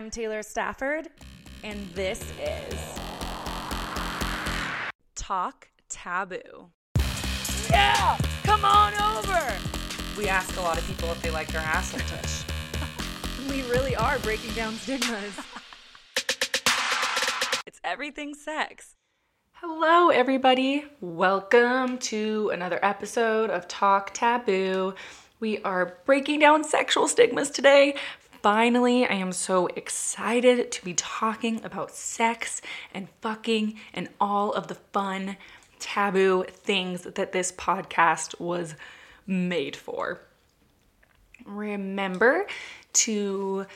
I'm Taylor Stafford, and this is Talk Taboo. Yeah, come on over. We ask a lot of people if they like their asshole touch. We really are breaking down stigmas. it's everything sex. Hello, everybody. Welcome to another episode of Talk Taboo. We are breaking down sexual stigmas today. Finally, I am so excited to be talking about sex and fucking and all of the fun, taboo things that this podcast was made for. Remember to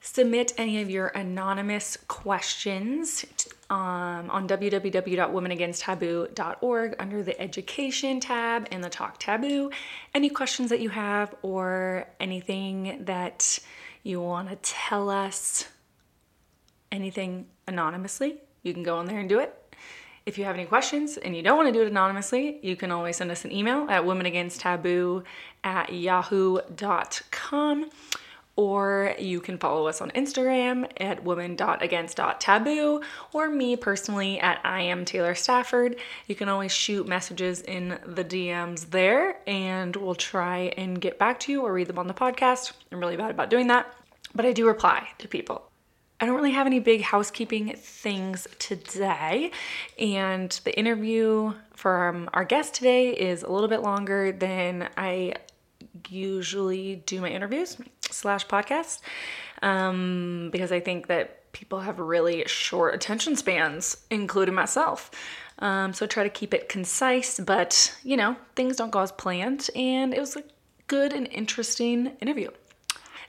submit any of your anonymous questions um, on www.womenagainsttaboo.org under the education tab and the talk taboo. Any questions that you have or anything that you want to tell us, anything anonymously, you can go on there and do it. If you have any questions and you don't want to do it anonymously, you can always send us an email at womenagainsttaboo at yahoo.com or you can follow us on Instagram at women.against.taboo or me personally at I am Taylor Stafford. You can always shoot messages in the DMs there and we'll try and get back to you or read them on the podcast. I'm really bad about doing that, but I do reply to people. I don't really have any big housekeeping things today, and the interview from our guest today is a little bit longer than I usually do my interviews slash podcasts um, because I think that people have really short attention spans, including myself. Um, so I try to keep it concise, but you know, things don't go as planned, and it was a good and interesting interview.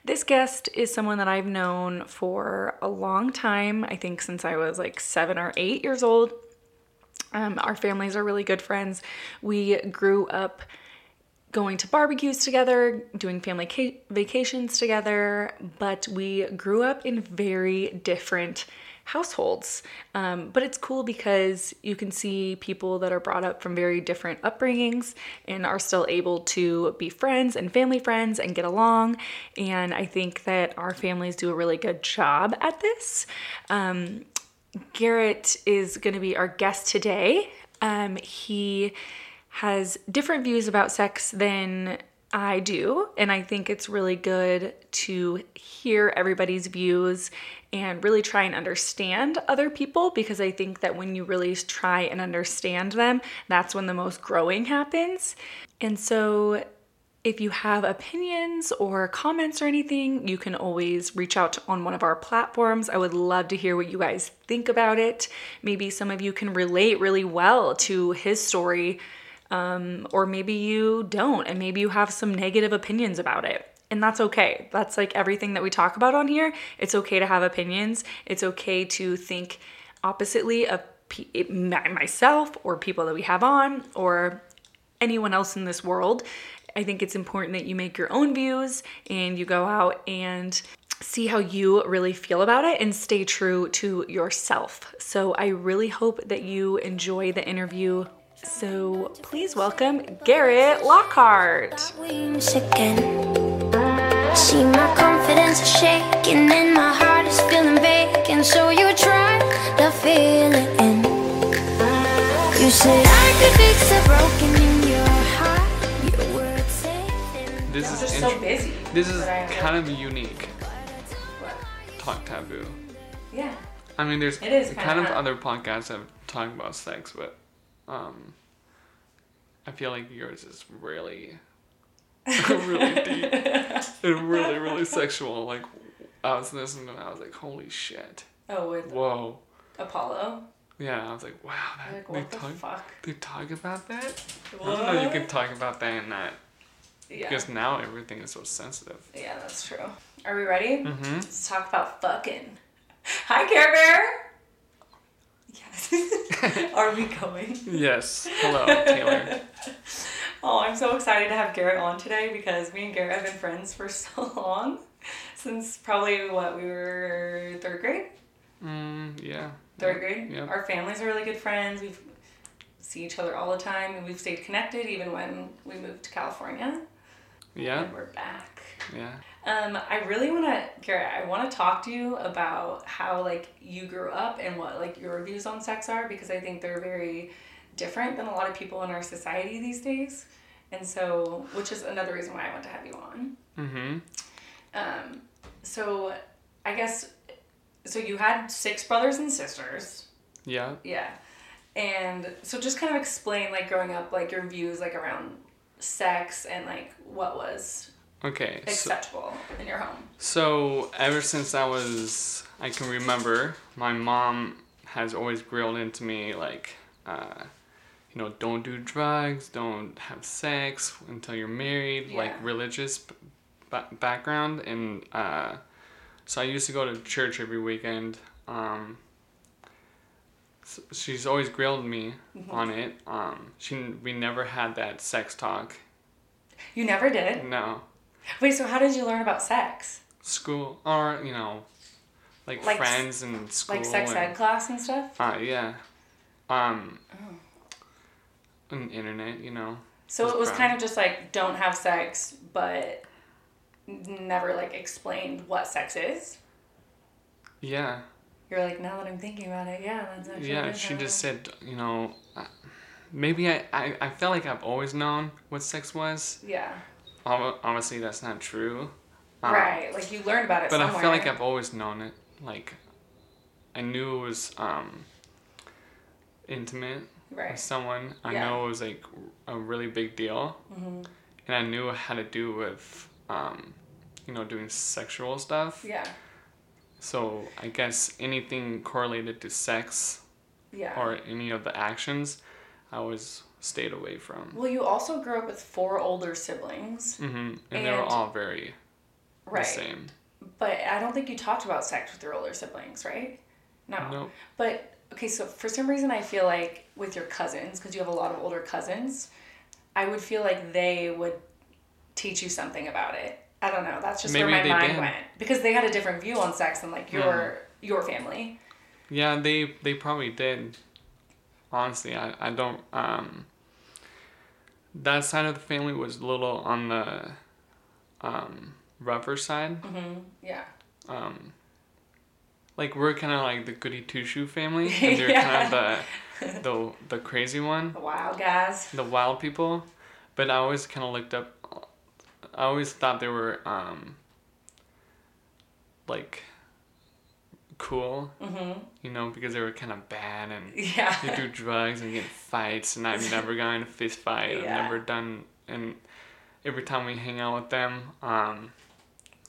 This guest is someone that I've known for a long time, I think since I was like seven or eight years old. Um, our families are really good friends. We grew up going to barbecues together, doing family ca- vacations together, but we grew up in very different households. Um, but it's cool because you can see people that are brought up from very different upbringings and are still able to be friends and family friends and get along. And I think that our families do a really good job at this. Um, Garrett is going to be our guest today. Um, he has different views about sex than I do. And I think it's really good to hear everybody's views and really try and understand other people because I think that when you really try and understand them, that's when the most growing happens. And so if you have opinions or comments or anything, you can always reach out on one of our platforms. I would love to hear what you guys think about it. Maybe some of you can relate really well to his story um, or maybe you don't, and maybe you have some negative opinions about it. And that's okay. That's like everything that we talk about on here. It's okay to have opinions. It's okay to think oppositely of myself or people that we have on or anyone else in this world. I think it's important that you make your own views and you go out and see how you really feel about it and stay true to yourself. So I really hope that you enjoy the interview so please welcome Garrett Lockhart. See my confidence is shaking and my heart is feeling vacant. So you try to fill it in. You said I could fix a broken in your heart. Your words say This is just so busy. This is kind of unique. Talk taboo. Yeah. I mean, there's It is kind of kinda- other podcasts that talk about sex, but um, I feel like yours is really, really deep and really, really sexual. Like, I was listening to it, I was like, holy shit. Oh, with Whoa. Apollo. Yeah, I was like, wow, that, Like, they, the talk, fuck? they talk about that? I don't know you can talk about that and that. Yeah. Because now everything is so sensitive. Yeah, that's true. Are we ready? Mm-hmm. Let's talk about fucking. Hi, Care Bear. Yes. Are we going? Yes. Hello, Taylor. Oh, I'm so excited to have Garrett on today because me and Garrett have been friends for so long. Since probably what we were third grade? Mm, yeah. Third grade? Yeah. Our families are really good friends. We've see each other all the time and we've stayed connected even when we moved to California. Yeah. And we're back. Yeah. Um, I really want to, Garrett. I want to talk to you about how like you grew up and what like your views on sex are because I think they're very different than a lot of people in our society these days, and so which is another reason why I want to have you on. Mm-hmm. Um, so I guess so. You had six brothers and sisters. Yeah. Yeah. And so just kind of explain like growing up like your views like around sex and like what was Okay. So, acceptable in your home. so ever since I was, I can remember, my mom has always grilled into me like, uh, you know, don't do drugs, don't have sex until you're married, like religious b- background, and uh, so I used to go to church every weekend. Um, s- she's always grilled me Mm-hmm. on it. Um, she we never had that sex talk. You never did. No. Wait, so how did you learn about sex? school or you know like, Like friends and school Like sex and, ed class and stuff? uh yeah um Oh. the internet you know So it was kind of just like don't have sex, but never like explained what sex is. yeah You're like, now that I'm thinking about it, yeah, that's actually yeah she just said you know uh, maybe I, I i felt like i've always known what sex was Yeah. Ob- obviously that's not true Um, right. Like you learned about it but somewhere. i feel like i've always known it like i knew it was um intimate Right. with someone. I Yeah. know it was like a really big deal, Mm-hmm. and I knew it had to do with, um, you know, doing sexual stuff. Yeah. So I guess anything correlated to sex Yeah. or any of the actions, I always stayed away from. well, you also grew up with four older siblings. hmm And, they were all very Right. the same. But I don't think you talked about sex with your older siblings, right? No. Nope. But okay, so for some reason I feel like with your cousins, because you have a lot of older cousins, I would feel like they would teach you something about it. I don't know. That's just Maybe where my mind did. Hmm. went because they had a different view on sex than like your your family. Yeah, they they probably did. Honestly, I, I don't um that side of the family was a little on the um rougher side. Mm-hmm. Yeah. Um like we're kind of like the goody two shoe family, and they're Yeah. kind of the the the crazy one, The wild guys. the wild people. But I always kind of looked up. I always thought they were um like cool, Mm-hmm. you know, because they were kind of bad and Yeah. they do drugs and get fights and I've never gotten in a fist fight. Yeah. I've never done and every time we hang out with them, um,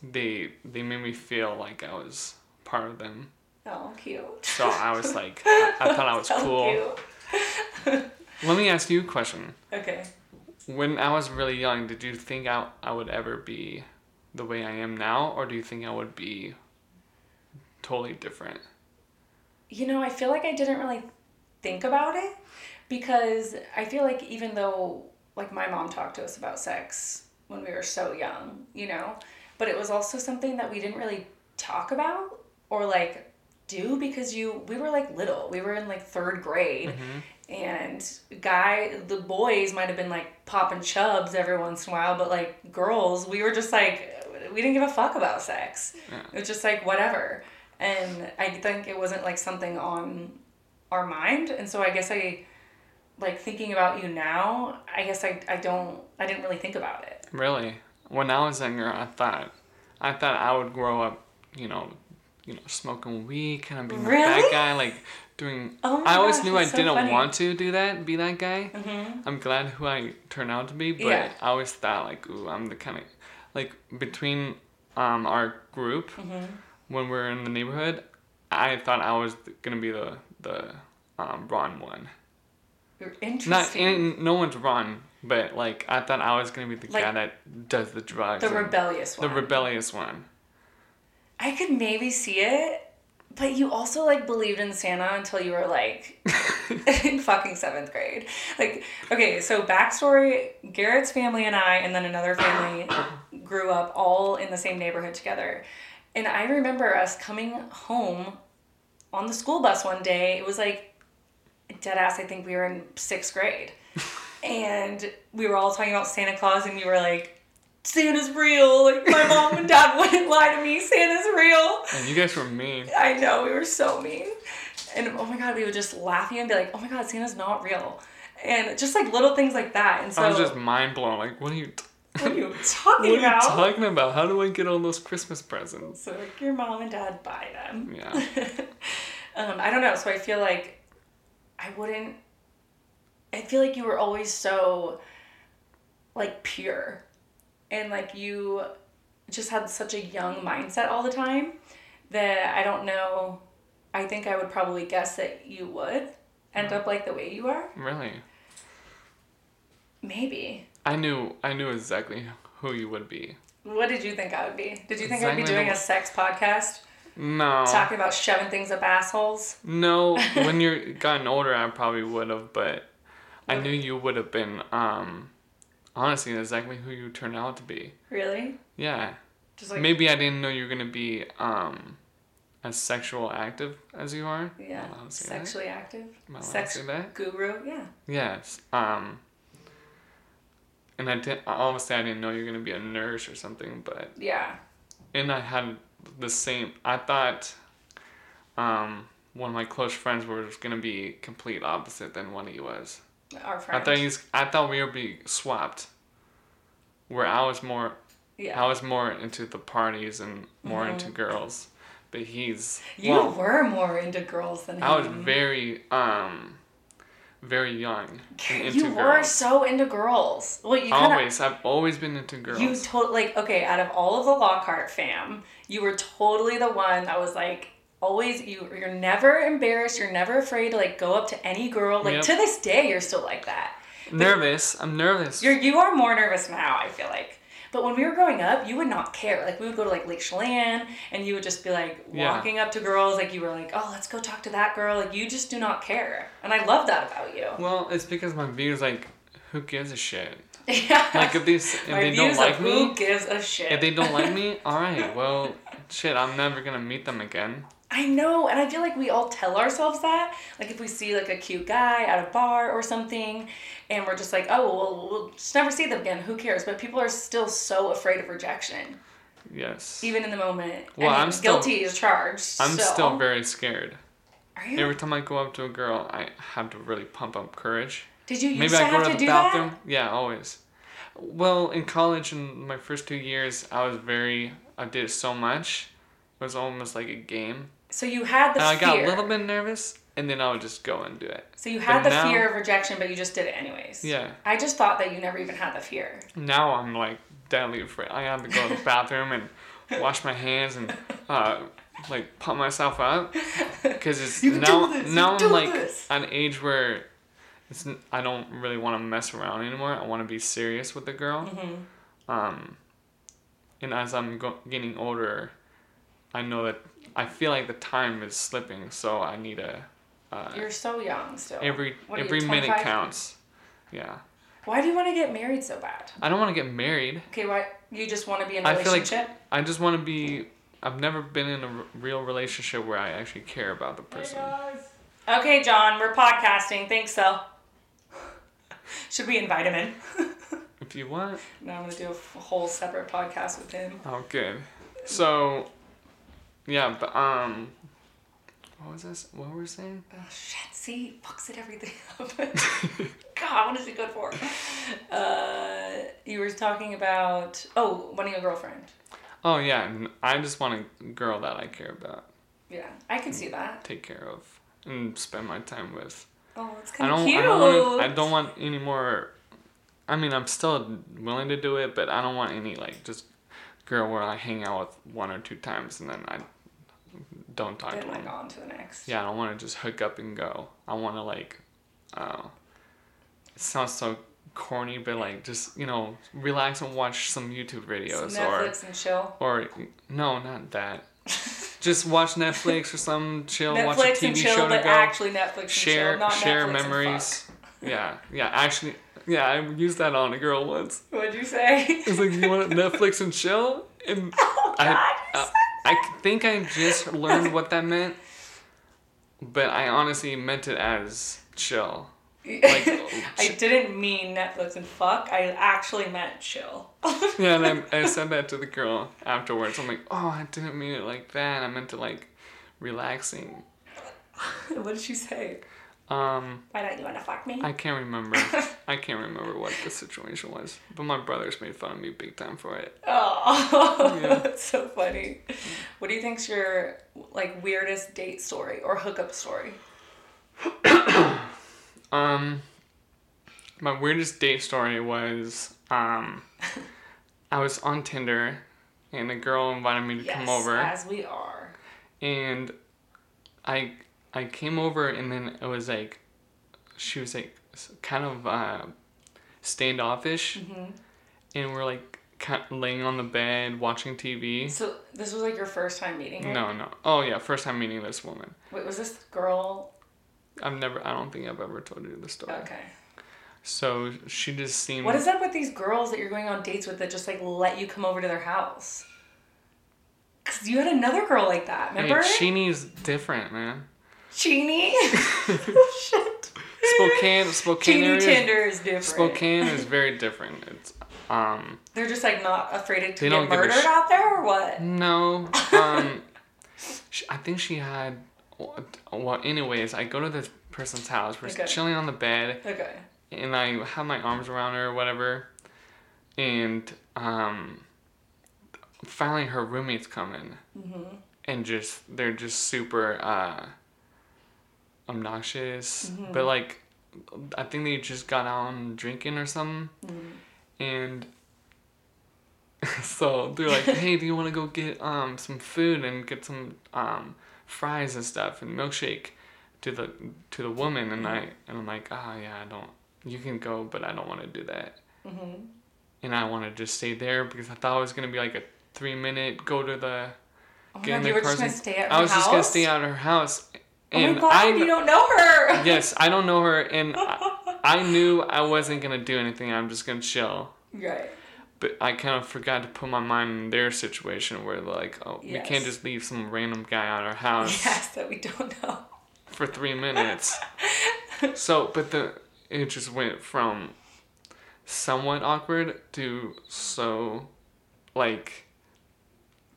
they they made me feel like I was part of them. oh, cute. So I was like I, I thought I was So cool. Let me ask you a question. Okay. When I was really young, did you think I, I would ever be the way I am now or do you think I would be totally different? You know, I feel like I didn't really think about it because I feel like even though like my mom talked to us about sex when we were so young, you know, but it was also something that we didn't really talk about or like do because you we were like little. We were in like 3rd grade mm-hmm. and guy the boys might have been like popping chubs every once in a while, but like girls, we were just like we didn't give a fuck about sex. Yeah. It was just like whatever. And I think it wasn't like something on our mind. And so I guess I like thinking about you now, I guess I, I don't I didn't really think about it. Really? When I was younger, I thought, I thought I would grow up, you know, you know, smoking weed, kind of being Really? bad guy, like doing. Oh my I always gosh, knew I so didn't funny. want to do that, be that guy. Mm-hmm. I'm glad who I turned out to be, but Yeah. I always thought like, ooh, I'm the kind of, like between, um, our group, Mm-hmm. When we are in the neighborhood, I thought I was gonna be the the um, Ron one. You're Not interesting. in, no one's Ron, but like I thought I was gonna be the Like, guy that does the drugs. the rebellious one. the rebellious one. I could maybe see it, but you also like believed in Santa until you were like in fucking seventh grade. Like, okay, so backstory Garrett's family and I, and then another family grew up all in the same neighborhood together. And I remember us coming home on the school bus one day. It was like dead ass, I think we were in sixth grade. and we were all talking about Santa Claus, and you were like, Santa's real. Like my mom and dad wouldn't lie to me. Santa's real. And you guys were mean. I know we were so mean, and oh my god, we would just laugh and be like, "Oh my god, Santa's not real," and just like little things like that. And so, I was just mind blown. Like, what are you? T- what are you talking what are you about? talking about? How do I get all those Christmas presents? so like your mom and dad buy them. Yeah. um, I don't know. So I feel like I wouldn't. I feel like you were always so like pure, and like you just had such a young mindset all the time that I don't know. I think I would probably guess that you would end up like the way you are. Really? Maybe. I knew. I knew exactly who you would be. What did you think I would be? Did you think I'd be doing a sex podcast No. talking about shoving things up assholes? No. when you're gotten older, I probably would have, but I knew you would have been. Um, honestly, exactly who you turned out to be. Really? Yeah. Just like Maybe I didn't know you were gonna be um, as sexual active as you are. yeah, Am I allowed to say that? sexually active, sex guru. Yeah. Yes. Um. And I didn't. Obviously, I didn't know you're gonna be a nurse or something, but Yeah. and I had the same. I thought, um, one of my close friends was gonna be complete opposite than what he was. Our I thought he's. I thought we would be swapped. Where I was more, yeah. I was more into the parties and more Mhm. into girls, but he's. you well, were more into girls than him. I was very um, very young you were girls. so into girls. Well, you kind of always, I've always been into girls. you told like okay, out of all of the Lockhart fam, you were totally the one that was like always you you're never embarrassed, you're never afraid to like go up to any girl. Like Yep. to this day you're still like that. nervous. I'm nervous. You're you are more nervous now, I feel like. But when we were growing up, you would not care. Like we would go to like Lake Chelan and you would just be like Yeah. walking up to girls, like you were like, Oh, let's go talk to that girl. Like you just do not care. And I love that about you. well, it's because my view is like, who gives a shit? Yeah. Like if these, if My they don't like me, who gives a shit. if they don't like me, all right. Well, shit, I'm never gonna meet them again. I know, and I feel like we all tell ourselves that. Like if we see like a cute guy at a bar or something, and we're just like, oh, well, we'll just never see them again. Who cares? But people are still so afraid of rejection, Yes. even in the moment. Well, I mean, still- guilty is charged. I'm so- still very scared. Are you? Every time I go up to a girl, I have to really pump up courage. Did you used Maybe to I go to to the do bathroom. Yeah, always. Well, in college, in my first two years, I was very. I did so much. It was almost like a game. That? So you had the And I fear. got a little bit nervous, and then I would just go and do it. So you had But the now- fear of rejection, but you just did it anyways. Yeah. I just thought that you never even had the fear. Now I'm like deadly afraid. I have to go to the bathroom and wash my hands and uh, like pump myself up because it's You can now do this, you now can I'm do like this. an age where it's I don't really want to mess around anymore. I want to be serious with the girl. Mm-hmm. Um, and as I'm go- getting older, I know that I feel like the time is slipping, so I need a. Uh, You're so young still. every What are you, every minute counts. Yeah, Why do you want to get married so bad? I don't want to get married. Okay, why you just want to be in a I feel like- relationship? I just want to be. I've never been in a r- real relationship where I actually care about the person. Okay, John, we're podcasting. Thanks, so. Should we invite him in? If you want. no, I'm gonna do a f- whole separate podcast with him. Oh, good. So, yeah, but um, what was this? What were we saying? Oh shit! See, fucks it everything up. God, what is he good for? Uh, you were talking about oh, wanting a girlfriend. Oh yeah, I just want a girl that I care about, Yeah, I can see that. take care of, and spend my time with. Oh, it's kind of cute. I don't want. I don't want any more. I mean, I'm still willing to do it, but I don't want any like just girl where I hang out with one or two times and then I don't talk Then to like on to the next. Yeah, I don't want to just hook up and go. I want to like, uh, it sounds so corny, but like just you know relax and watch some YouTube videos Some Netflix and chill. or or no, not that. just watch Netflix or some chill. watch a Netflix TV and chill, show to but go. actually Netflix and share chill, not share Netflix memories. Yeah, yeah. Actually, yeah. I used that on a girl once. What'd you say? It's like you want Netflix and chill, and oh God. I, I think I just learned what that meant, but I honestly meant it as chill. Like, I didn't mean Netflix and fuck. I actually meant chill. yeah, and I, I said that to the girl afterwards. I'm like, oh, I didn't mean it like that. I meant to like relaxing. what did she say? Um, Why don't you want to fuck me? I can't remember. I can't remember what the situation was. But my brothers made fun of me big time for it. Oh, Yeah. that's so funny. What do you think's your like weirdest date story or hookup story? Um, my weirdest date story was um, I was on Tinder, and a girl invited me to Yes, come over, as we are. and I I came over, and then it was like she was like kind of uh, standoffish, Mm-hmm. and we're like kind laying on the bed watching TV. So this was like your first time meeting her. No, no. Oh yeah, first time meeting this woman. Wait, was this girl? I've never. I don't think I've ever told you the story. Okay. So she just seemed. What is up with these girls that you're going on dates with that just like let you come over to their house? Cause you had another girl like that, remember? Cheney's different, man. Cheney. Shit. Spokane, Spokane Cheney area. Tinder is different. Spokane is very different. It's um They're just like not afraid to get don't give a murdered sh- out there or what? no um. sh I think she had. Well, anyways, I go to this person's house. We're Okay. chilling on the bed, Okay. and I have my arms around her or whatever, and um. Finally, her roommates come in, Mm-hmm. and just they're just super uh. Obnoxious, Mm-hmm. but like, I think they just got out on drinking or something. Mm-hmm. and so they're like, "Hey, do you want to go get um some food and get some um fries and stuff and milkshake to the to the woman?" And I and I'm like, "Ah, yeah, I don't. You can go, but I don't want to do that." Mm-hmm. And I want to just stay there because I thought it was gonna be like a three minute go to the Oh get in the you were car. just gonna stay at her I was just gonna house? stay at her house, Oh Oh and my god, I you don't know her. yes, I don't know her, and I, I knew I wasn't gonna do anything. I'm just gonna chill. Right. but I kind of forgot to put my mind in their situation where like, oh, we can't just leave some random guy at our house Yes, that we don't know. for three minutes. so, but the it just went from somewhat awkward to so like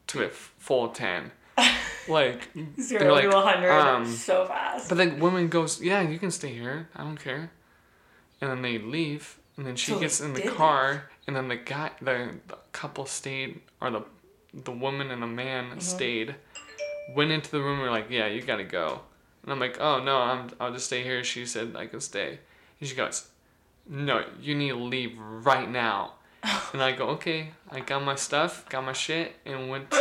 to a full ten. Like Zero like, to 100 um, so fast. but the woman goes, "Yeah, you can stay here. I don't care." And then they leave, and then she So gets in the car, and then the guy, the, the couple stayed, or the the woman and the man Mm-hmm. stayed. Went into the room. and We're like, "Yeah, you gotta go." And I'm like, "Oh no, I'm I'll just stay here." She said I can stay, and she goes, "No, you need to leave right now." And I go, okay. I got my stuff, got my shit, and went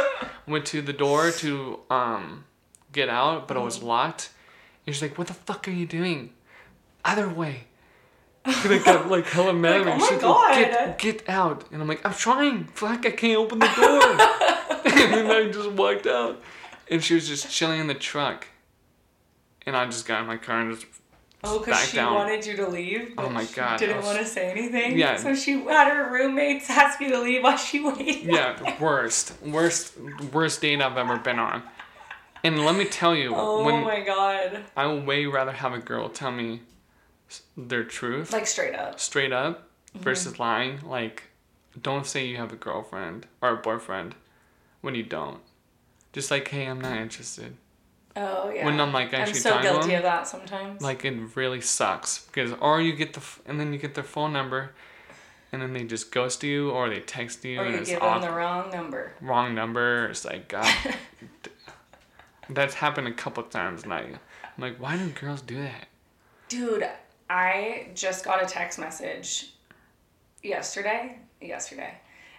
went to the door to um get out, but it was locked. And she's like, "What the fuck are you doing?" Other way. And I got like hella mad. Like, oh She's like, "Get get out!" And I'm like, "I'm trying. Fuck, I can't open the door." and then I just walked out, and she was just chilling in the truck. And I just got in my car and just oh, because she down. wanted you to leave. Oh my she God, Didn't was- want to say anything. Yeah. So she had her roommates ask you to leave while she waited. Yeah, worst, worst, worst date I've ever been on. And let me tell you, Oh when my god. I would way rather have a girl tell me their truth, Like straight up. straight up, Mm-hmm. versus lying. Like, don't say you have a girlfriend or a boyfriend when you don't. Just like, hey, I'm not interested. Oh yeah. When I'm like I'm actually so guilty them, of that sometimes. like it really sucks because or you get the f- and then you get their phone number, and then they just ghost you or they text you or and you it's give them the wrong number. wrong number. It's like God. that's happened a couple times, I, I'm like, why do girls do that? Dude, I just got a text message yesterday. Yesterday.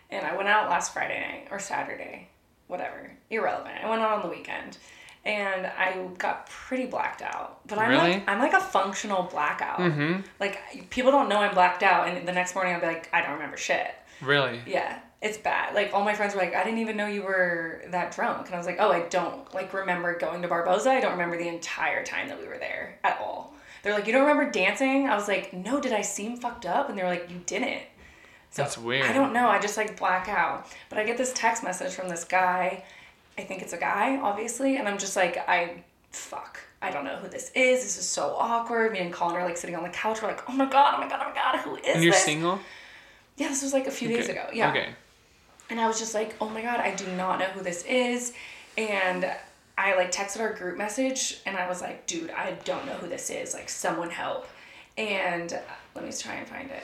And I went out last Friday night or Saturday. Whatever. Irrelevant. I went out on the weekend. And I got pretty blacked out. But I'm Really? like I'm like a functional blackout. Mm-hmm. Like people don't know I'm blacked out and the next morning I'll be like, I don't remember shit. Really? Yeah, it's bad. Like all my friends were like, I didn't even know you were that drunk, and I was like, oh, I don't like remember going to Barboza. I don't remember the entire time that we were there at all. They're like, you don't remember dancing? I was like, no. Did I seem fucked up? And they were like, you didn't. So That's weird. I don't know. I just like black out. But I get this text message from this guy. I think it's a guy, obviously, and I'm just like, I fuck. I don't know who this is. This is so awkward. Me and Colin are like sitting on the couch. We're like, oh my god, oh my god, oh my god, who is And you're this? single? Yeah, this was like a few days ago. Yeah. Okay. And I was just like, oh my god, I do not know who this is. And I like texted our group message and I was like, dude, I don't know who this is. Like, someone help. And let me try and find it.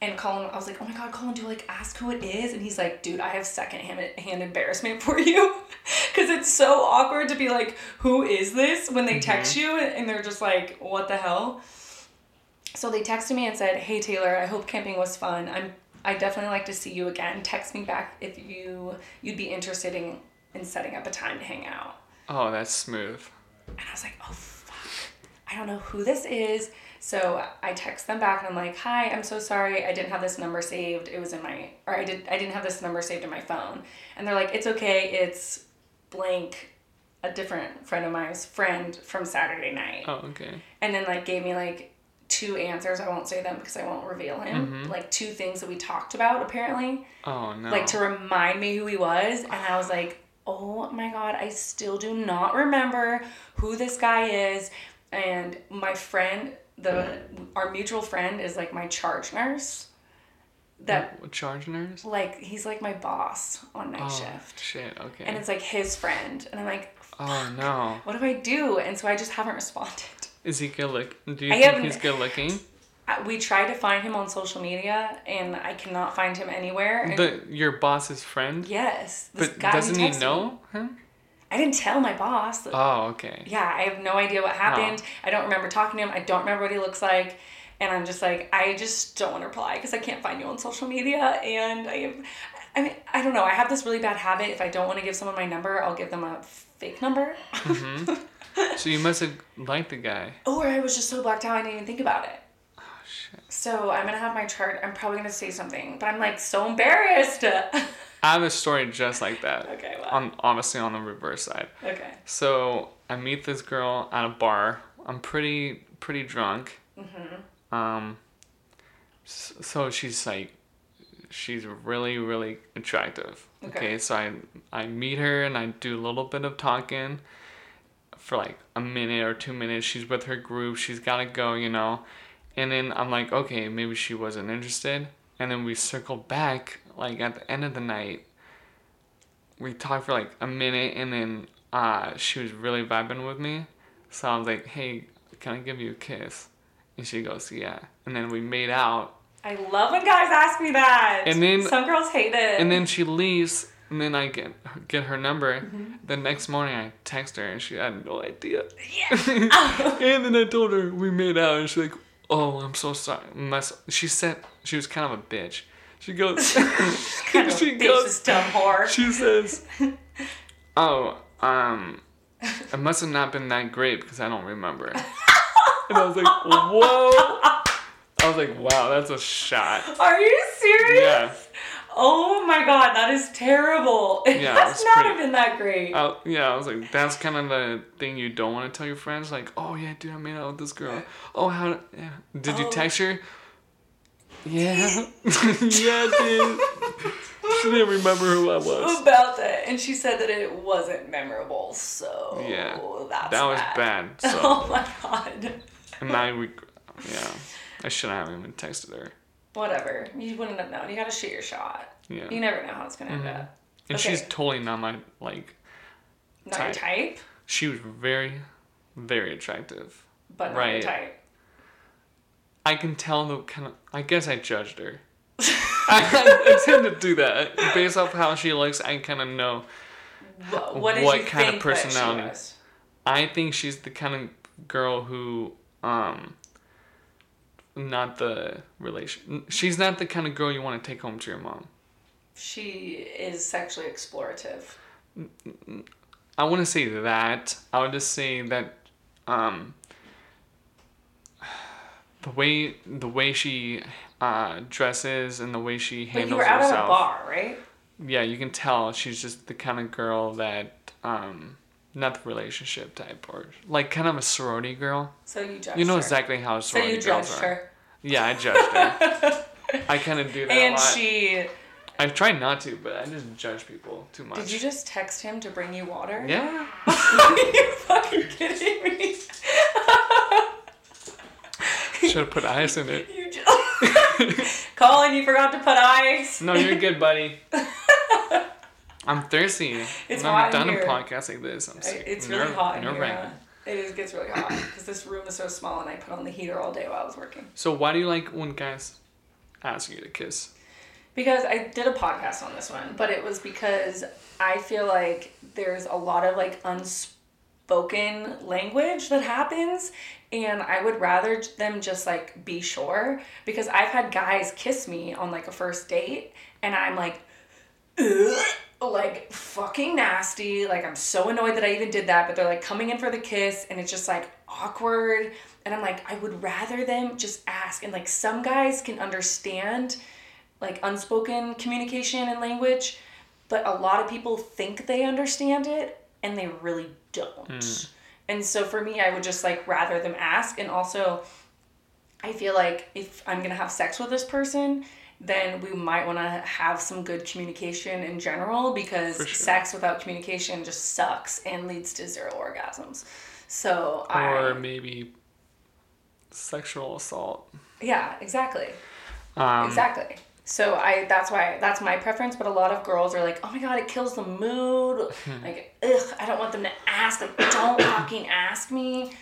And Colin, I was like, oh my god, Colin, do like ask who it is? And he's like, dude, I have secondhand hand embarrassment for you. Cause it's so awkward to be like, who is this? When they mm-hmm. text you and they're just like, what the hell? So they texted me and said, "Hey Taylor, I hope camping was fun. I'm I definitely like to see you again. Text me back if you you'd be interested in in setting up a time to hang out." Oh, that's smooth. And I was like, "Oh fuck. I don't know who this is." So I text them back and I'm like, "Hi, I'm so sorry. I didn't have this number saved. It was in my or I did I didn't have this number saved in my phone." And they're like, "It's okay. It's blank a different friend of mine's friend from Saturday night." Oh, okay. and then like gave me like two answers. I won't say them because I won't reveal him. Mm-hmm. Like two things that we talked about apparently, Oh no. like to remind me who he was. And I was like, oh my god, I still do not remember who this guy is. And my friend, the our mutual friend, is like my charge nurse. That What, charge nurse? like he's like my boss on night Oh shift, shit. Okay. and it's like his friend. And I'm like, oh no. what do I do? And so I just haven't responded. Is he good look? Do you I think he's good looking? We tried to find him on social media and I cannot find him anywhere. The your boss's friend? yes, this But guy doesn't he texted me- know him? I didn't tell my boss. Oh, okay. Yeah, I have no idea what happened. I don't remember talking to him. I don't remember what he looks like. And I'm just like, I just don't want to reply because I can't find you on social media. And I have, I mean, I don't know. I have this really bad habit. If I don't want to give someone my number, I'll give them a fake number. Mm-hmm. So you must have liked the guy. or I was just so blacked out I didn't even think about it. Oh shit. So I'm gonna have my chart. I'm probably gonna say something, but I'm like so embarrassed. I have a story just like that. Okay, wow. On obviously on the reverse side. okay. So I meet this girl at a bar. I'm pretty pretty drunk. Mm-hmm. Um. So she's like, she's really really attractive. Okay. Okay. So I I meet her and I do a little bit of talking. For like a minute or two minutes, she's with her group. She's gotta go, you know. And then I'm like, okay, maybe she wasn't interested. And then we circle back, like at the end of the night. We talked for like a minute, and then uh, she was really vibing with me. So I was like, hey, can I give you a kiss? And she goes, yeah. And then we made out. I love when guys ask me that. And then- some girls hate it. And then she leaves, and then I get get her number. Mm-hmm. The next morning, I text her, and she had no idea. yeah. and then I told her we made out, and she's like, "Oh, I'm so sorry." Must she said she was kind of a bitch. She goes, kind of she goes, dumb whore. she says, "Oh, um, it must have not been that great because I don't remember." and I was like, "Whoa!" I was like, "Wow, that's a shot." Are you serious? Yeah. Oh my god, that is terrible. It Yeah, must not pretty- have been that great. I, yeah, I was like, that's kind of the thing you don't want to tell your friends. Like, oh yeah, dude, I made out with this girl. Oh, how? Yeah. Did you Oh. text her? Yeah, yeah, dude. She didn't remember who I was. About that, and she said that it wasn't memorable. So Yeah, that's that was bad. So, Oh my god. and I, we, yeah, I shouldn't have even texted her. Whatever. You wouldn't have known. You gotta shoot your shot. Yeah, You never know how it's gonna end Mhm. up. and okay. she's totally not my like. Not your Type. type, She was very, very attractive. but not Right. your type. I can tell the kind of. I guess I judged her. I, I tend to do that based off how she looks. I kind of know. What, what What kind of think that she personality? I think she's the kind of girl who, um, not the relation. She's not the kind of girl you want to take home to your mom. She is sexually explorative. I wouldn't say that. I would just say that, um, the way the way she uh, dresses and the way she But handles you were out herself. at a bar, right? yeah, you can tell she's just the kind of girl that, um, not the relationship type or like kind of a sorority girl. So you judged You know her. exactly how So sorority you girls judged are. her. Yeah, I judged her. I kind of do that a And she. I try not to, but I just judge people too much. Did you just text him to bring you water? Yeah. Are you fucking should have put ice in it. You just... Colin, you forgot to put ice. No, you're good, buddy. I'm thirsty. It's hot in done a podcast like this. I'm sick. It's really Nerve- hot in here. It is, gets really hot because this room is so small and I put on the heater all day while I was working. So why do you like when guys ask you to kiss? Because I did a podcast on this one, but it was because I feel like there's a lot of like unspoken language that happens and I would rather them just like be sure because I've had guys kiss me on like a first date and I'm like like fucking nasty. Like I'm so annoyed that I even did that but they're like coming in for the kiss and it's just like awkward. And I'm like I would rather them just ask. And like some guys can understand like unspoken communication and language, but a lot of people think they understand it and they really don't. Hmm. And so for me, I would just like rather them ask. And also, I feel like if I'm gonna have sex with this person, then we might want to have some good communication in general because sure. sex without communication just sucks and leads to zero orgasms. So Or I maybe sexual assault. yeah exactly. Um, Exactly. So I that's why that's my preference, but a lot of girls are like, "Oh my god, it kills the mood." Hmm. like, "Ugh, I don't want them to ask. Like, don't fucking ask me."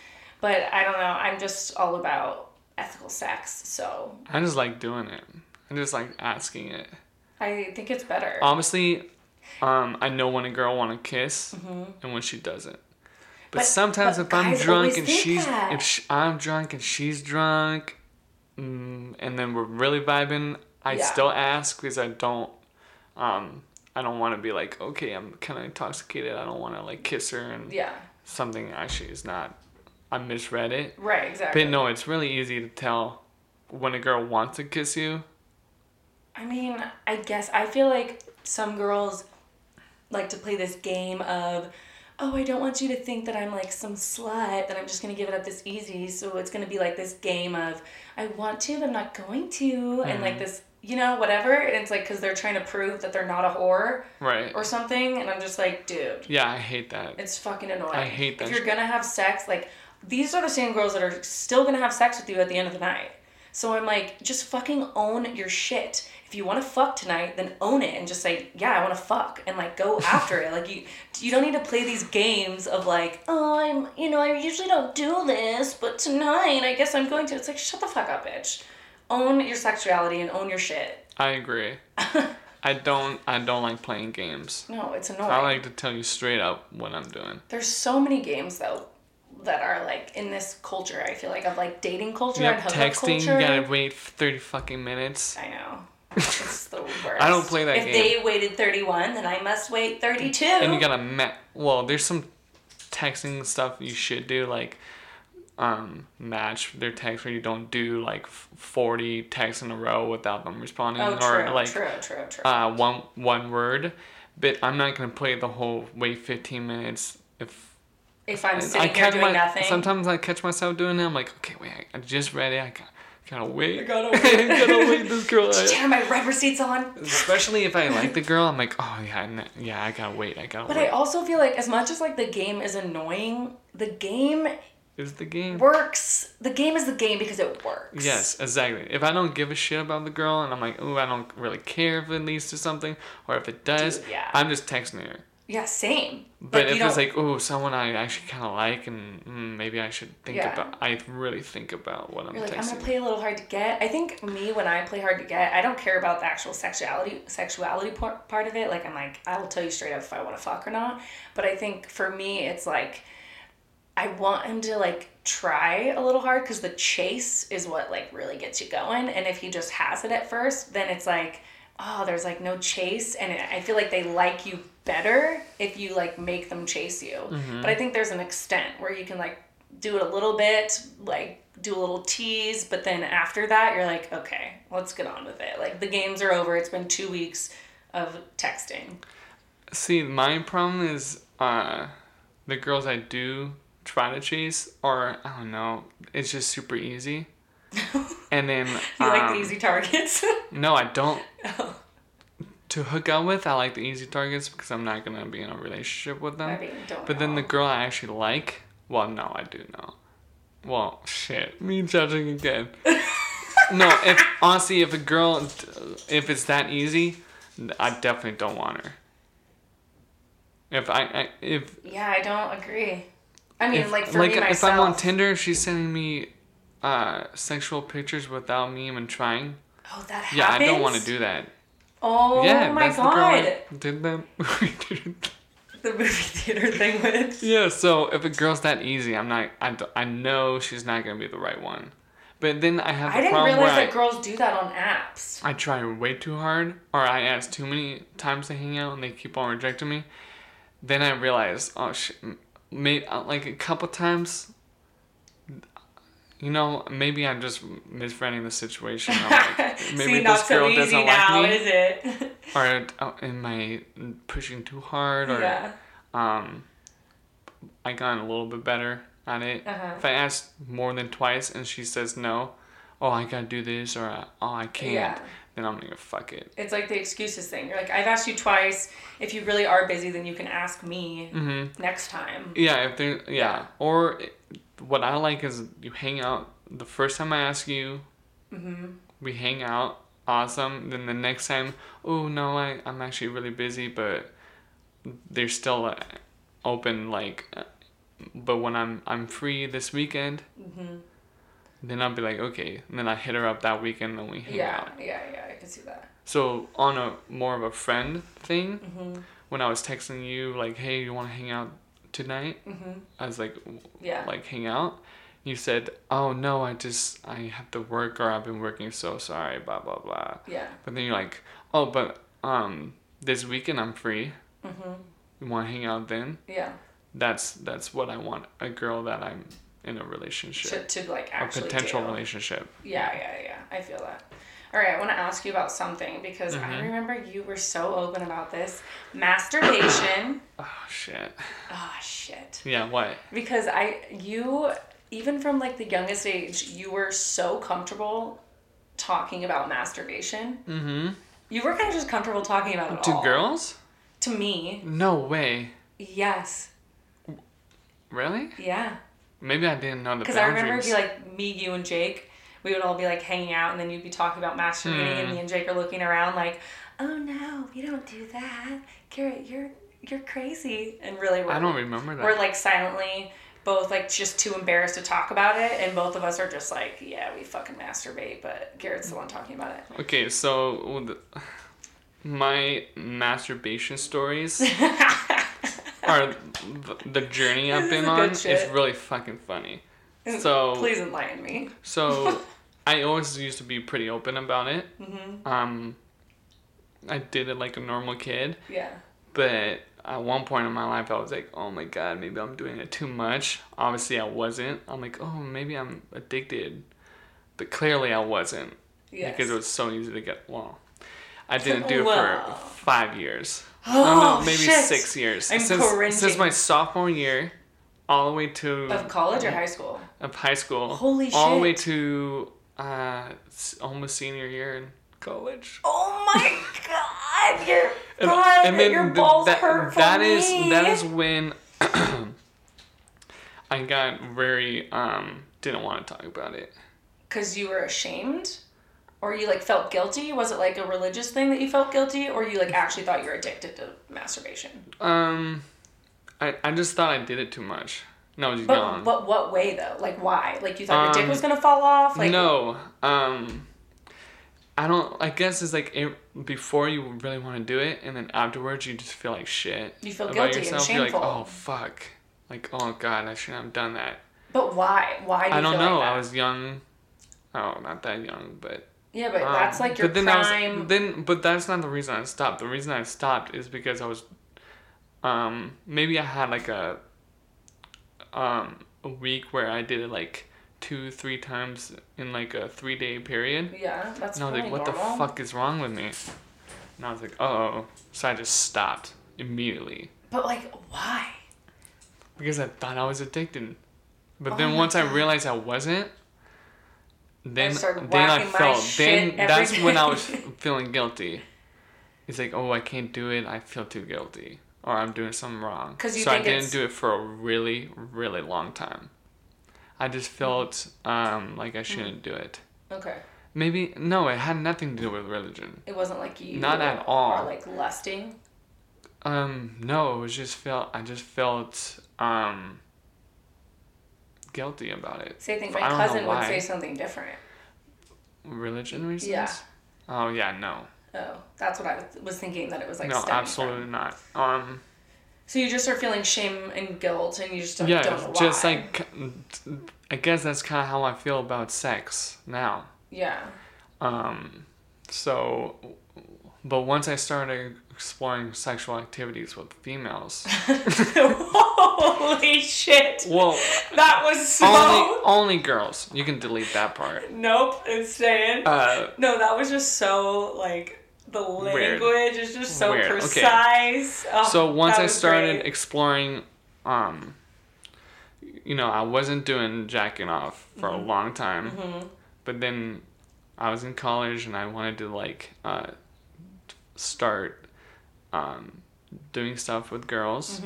But I don't know. I'm just all about ethical sex, so I just like doing it. I just like asking it. I think it's better. Honestly, um, I know when a girl want to kiss and when she doesn't. But, Mm-hmm. But- sometimes but if I'm drunk and she's that. if sh I'm drunk and she's drunk, mm, and then we're really vibing, I Yeah. still ask because I don't, um, I don't want to be like, okay, I'm kind of intoxicated. I don't want to like kiss her and yeah. something actually is not. I misread it. Right. Exactly. But no, it's really easy to tell when a girl wants to kiss you. I mean, I guess I feel like some girls like to play this game of, oh, I don't want you to think that I'm like some slut, that I'm just gonna give it up this easy. So it's gonna be like this game of, I want to, but I'm not going to, and like this, you know, whatever. And it's like because they're trying to prove that they're not a whore Right. or something. And I'm just like, dude, Yeah, I hate that. it's fucking annoying. I hate that If you're gonna have sex, like these are the same girls that are still gonna have sex with you at the end of the night. So I'm like, just fucking own your shit. If you want to fuck tonight, then own it and just say, yeah, I want to fuck, and like go after it. Like you, you don't need to play these games of like, oh, I'm, you know, I usually don't do this, but tonight I guess I'm going to. It's like, shut the fuck up, bitch. Own your sexuality and own your shit. I agree. I don't. I don't like playing games. No, it's annoying. I like to tell you straight up what I'm doing. There's so many games though that are like in this culture. I feel like of like dating culture Yep, and hookup texting. culture. You gotta wait thirty fucking minutes. I know. It's the worst. I don't play that if game. they waited 31, then I must wait 32. And you gotta ma- Well, there's some texting stuff you should do, like um match their text where you don't do like 40 texts in a row without them responding oh, true, or like true, true, true. uh one one word but i'm not gonna play the whole wait 15 minutes if if I'm And sitting here catch doing my, nothing. Sometimes I catch myself doing that. I'm like, okay, wait, I, I just read it. I gotta, gotta wait. I gotta wait. gotta wait this girl. out. Damn, my rubber seat's on. Especially if I like the girl, I'm like, oh yeah, I yeah, I gotta wait. I gotta But I also feel like as much as like the game is annoying, the game Is the game? works. The game is the game because it works. Yes, exactly. If I don't give a shit about the girl and I'm like, oh, I don't really care if it leads to something, or if it does, Dude, yeah. I'm just texting her. Yeah, same. But Like, if it's like, oh, someone I actually kind of like, and mm, maybe I should think Yeah. about, I really think about what I'm You're like, I'm gonna play a little hard to get. I think me when I play hard to get, I don't care about the actual sexuality sexuality par- part of it. Like I'm like, I will tell you straight up if I want to fuck or not. But I think for me, it's like, I want him to like try a little hard because the chase is what like really gets you going. And if he just has it at first, then it's like, oh, there's like no chase, and it, I feel like they like you better if you like make them chase you. But I think there's an extent where you can like do it a little bit, like do a little tease, but then after that, you're like, okay, let's get on with it. Like the games are over. It's been two weeks of texting. See, my problem is uh, the girls I do try to chase I don't know, it's just super easy. and then. You like the um, easy targets. No, I don't. Oh. To hook up with, I like the easy targets because I'm not gonna be in a relationship with them. I mean, but then the girl I actually like, well, no, I do know. well, shit, me judging again. no, if honestly, if a girl, if it's that easy, I definitely don't want her. If I, I if Yeah, I don't agree. I mean, if, like for like me if I'm on. Tinder, she's sending me uh sexual pictures without me even trying. oh, that happens. Yeah, I don't want to do that. Oh yeah, my that's god, the girl I did that. the movie theater thing with. yeah, so if a girl's that easy, I'm not. I, I know she's not gonna be the right one. But then I have the I didn't problem realize that I, girls do that on apps. I try way too hard, or I ask too many times to hang out, and they keep on rejecting me. Then I realize, oh shit, maybe like a couple times. You know, maybe I'm just misreading the situation. I'm like, maybe See, this so girl easy doesn't now, like me, is it? or uh, am I pushing too hard, or yeah. um, I got a little bit better at it. Uh-huh. If I ask more than twice and she says no, oh I gotta do this or oh I can't, Yeah. Then I'm gonna fuck it. It's like the excuses thing. You're like, I've asked you twice. If you really are busy, then you can ask me Mm-hmm. next time. Yeah, if there, yeah. Yeah. Or it- what I like is you hang out the first time I ask you, Mm-hmm. we hang out, awesome. Then the next time, oh no, I I'm actually really busy, but they're still uh, open like. uh, But when I'm I'm free this weekend, Mm-hmm. Then I'll be like okay, and then I hit her up that weekend, and we hang Yeah, out. yeah, yeah. yeah, I can see that. So on a more of a friend thing, Mm-hmm. when I was texting you like, hey, you want to hang out tonight? Mm-hmm. I was like, Yeah. like hang out. You said, oh no, I just I have to work or I've been working, so sorry, blah blah blah. Yeah. But then you're like, oh, but um, this weekend I'm free. Mm-hmm. You want to hang out then? Yeah. That's that's what I want. A girl that I'm in a relationship, To, to like a potential relationship. Yeah, yeah, yeah. I feel that. All right, I want to ask you about something because I Mhm. remember you were so open about this masturbation. Oh shit. oh shit. Yeah. What? Because I you even from like the youngest age, you were so comfortable talking about masturbation. Mm-hmm. You were kind of just comfortable talking about it To all. girls? To me, No way. yes, Really? yeah. Maybe I didn't know the Because I remember it'd be like me, you, and Jake. We would all be like hanging out, and then you'd be talking about masturbating, and Hmm. me and Jake are looking around like, "Oh no, we don't do that, Garrett. You're you're crazy." And really, we're, I don't remember that. we're like silently both like just too embarrassed to talk about it, and both of us are just like, "Yeah, we fucking masturbate," but Garrett's the one talking about it. Okay, so my masturbation stories are the, the journey I've been on is really fucking funny. So Please enlighten me. so I always used to be pretty open about it. hmm Um, I did it like a normal kid, Yeah. but at one point in my life I was like, oh my god, maybe I'm doing it too much. Obviously I wasn't. I'm like, oh maybe I'm addicted, but clearly I wasn't Yes. because it was so easy to get well i didn't do it Wow. for five years Oh, no, no, maybe shit. six years I'm since, cringing. since my sophomore year all the way to Of college or high school? of high school Holy shit. all the way to uh almost senior year in college Oh my god, your and, god, and then your th- balls that, hurt for that me. is that is when i got very um didn't want to talk about it because you were ashamed, or you like felt guilty. Was it like a religious thing that you felt guilty, or you like actually thought you were addicted to masturbation? um i i just thought i did it too much no, was But young. but what way though? Like why? Like you thought your dick Um, was gonna fall off? Like no, um, I don't. I guess it's like it, before you really want to do it, and then afterwards you just feel like shit. You feel about guilty and yourself. You're like, oh fuck, like oh god, I shouldn't have done that. But why? Why do you I don't know. like? I was young. Oh, not that young, but yeah, but um, that's like your but then I was- prime. then, but that's not the reason I stopped. The reason I stopped is because I was, um, maybe I had like a, um, a week where I did it like two, three times in like a three day period. yeah, that's And I was like, what normal. the fuck is wrong with me? And I was like, oh. So I just stopped immediately But like, why? because I thought I was addicted. But Oh then once I realized I wasn't, then then I felt then that's every when I was feeling guilty. It's like, oh, I can't do it. I feel too guilty, or I'm doing something wrong. 'Cause you so I didn't it's- do it for a really, really long time. I just felt um, like I shouldn't do it. Okay. Maybe no, it had nothing to do with religion. It wasn't like you Not at all. are like lusting. Um, no, it was just felt. I just felt um guilty about it. See, I think my know cousin would say something different. Religion reasons. Yeah. Oh yeah, no, Oh, that's what I was, thinking that it was like no, absolutely from. not. Um, So you just are feeling shame and guilt, and you just don't, yeah, don't know just like I guess that's kind of how I feel about sex now. yeah. Um, so, but once I started exploring sexual activities with females, Holy shit! well, That was so. only only girls. You can delete that part. Nope, it's staying. Uh, no, that was just so like the Weird. language is just so Weird, okay. precise. Oh, so once I started great. exploring, um, you know, I wasn't doing jacking off for Mm-hmm. a long time, but then I was in college and I wanted to like uh, start um, doing stuff with girls.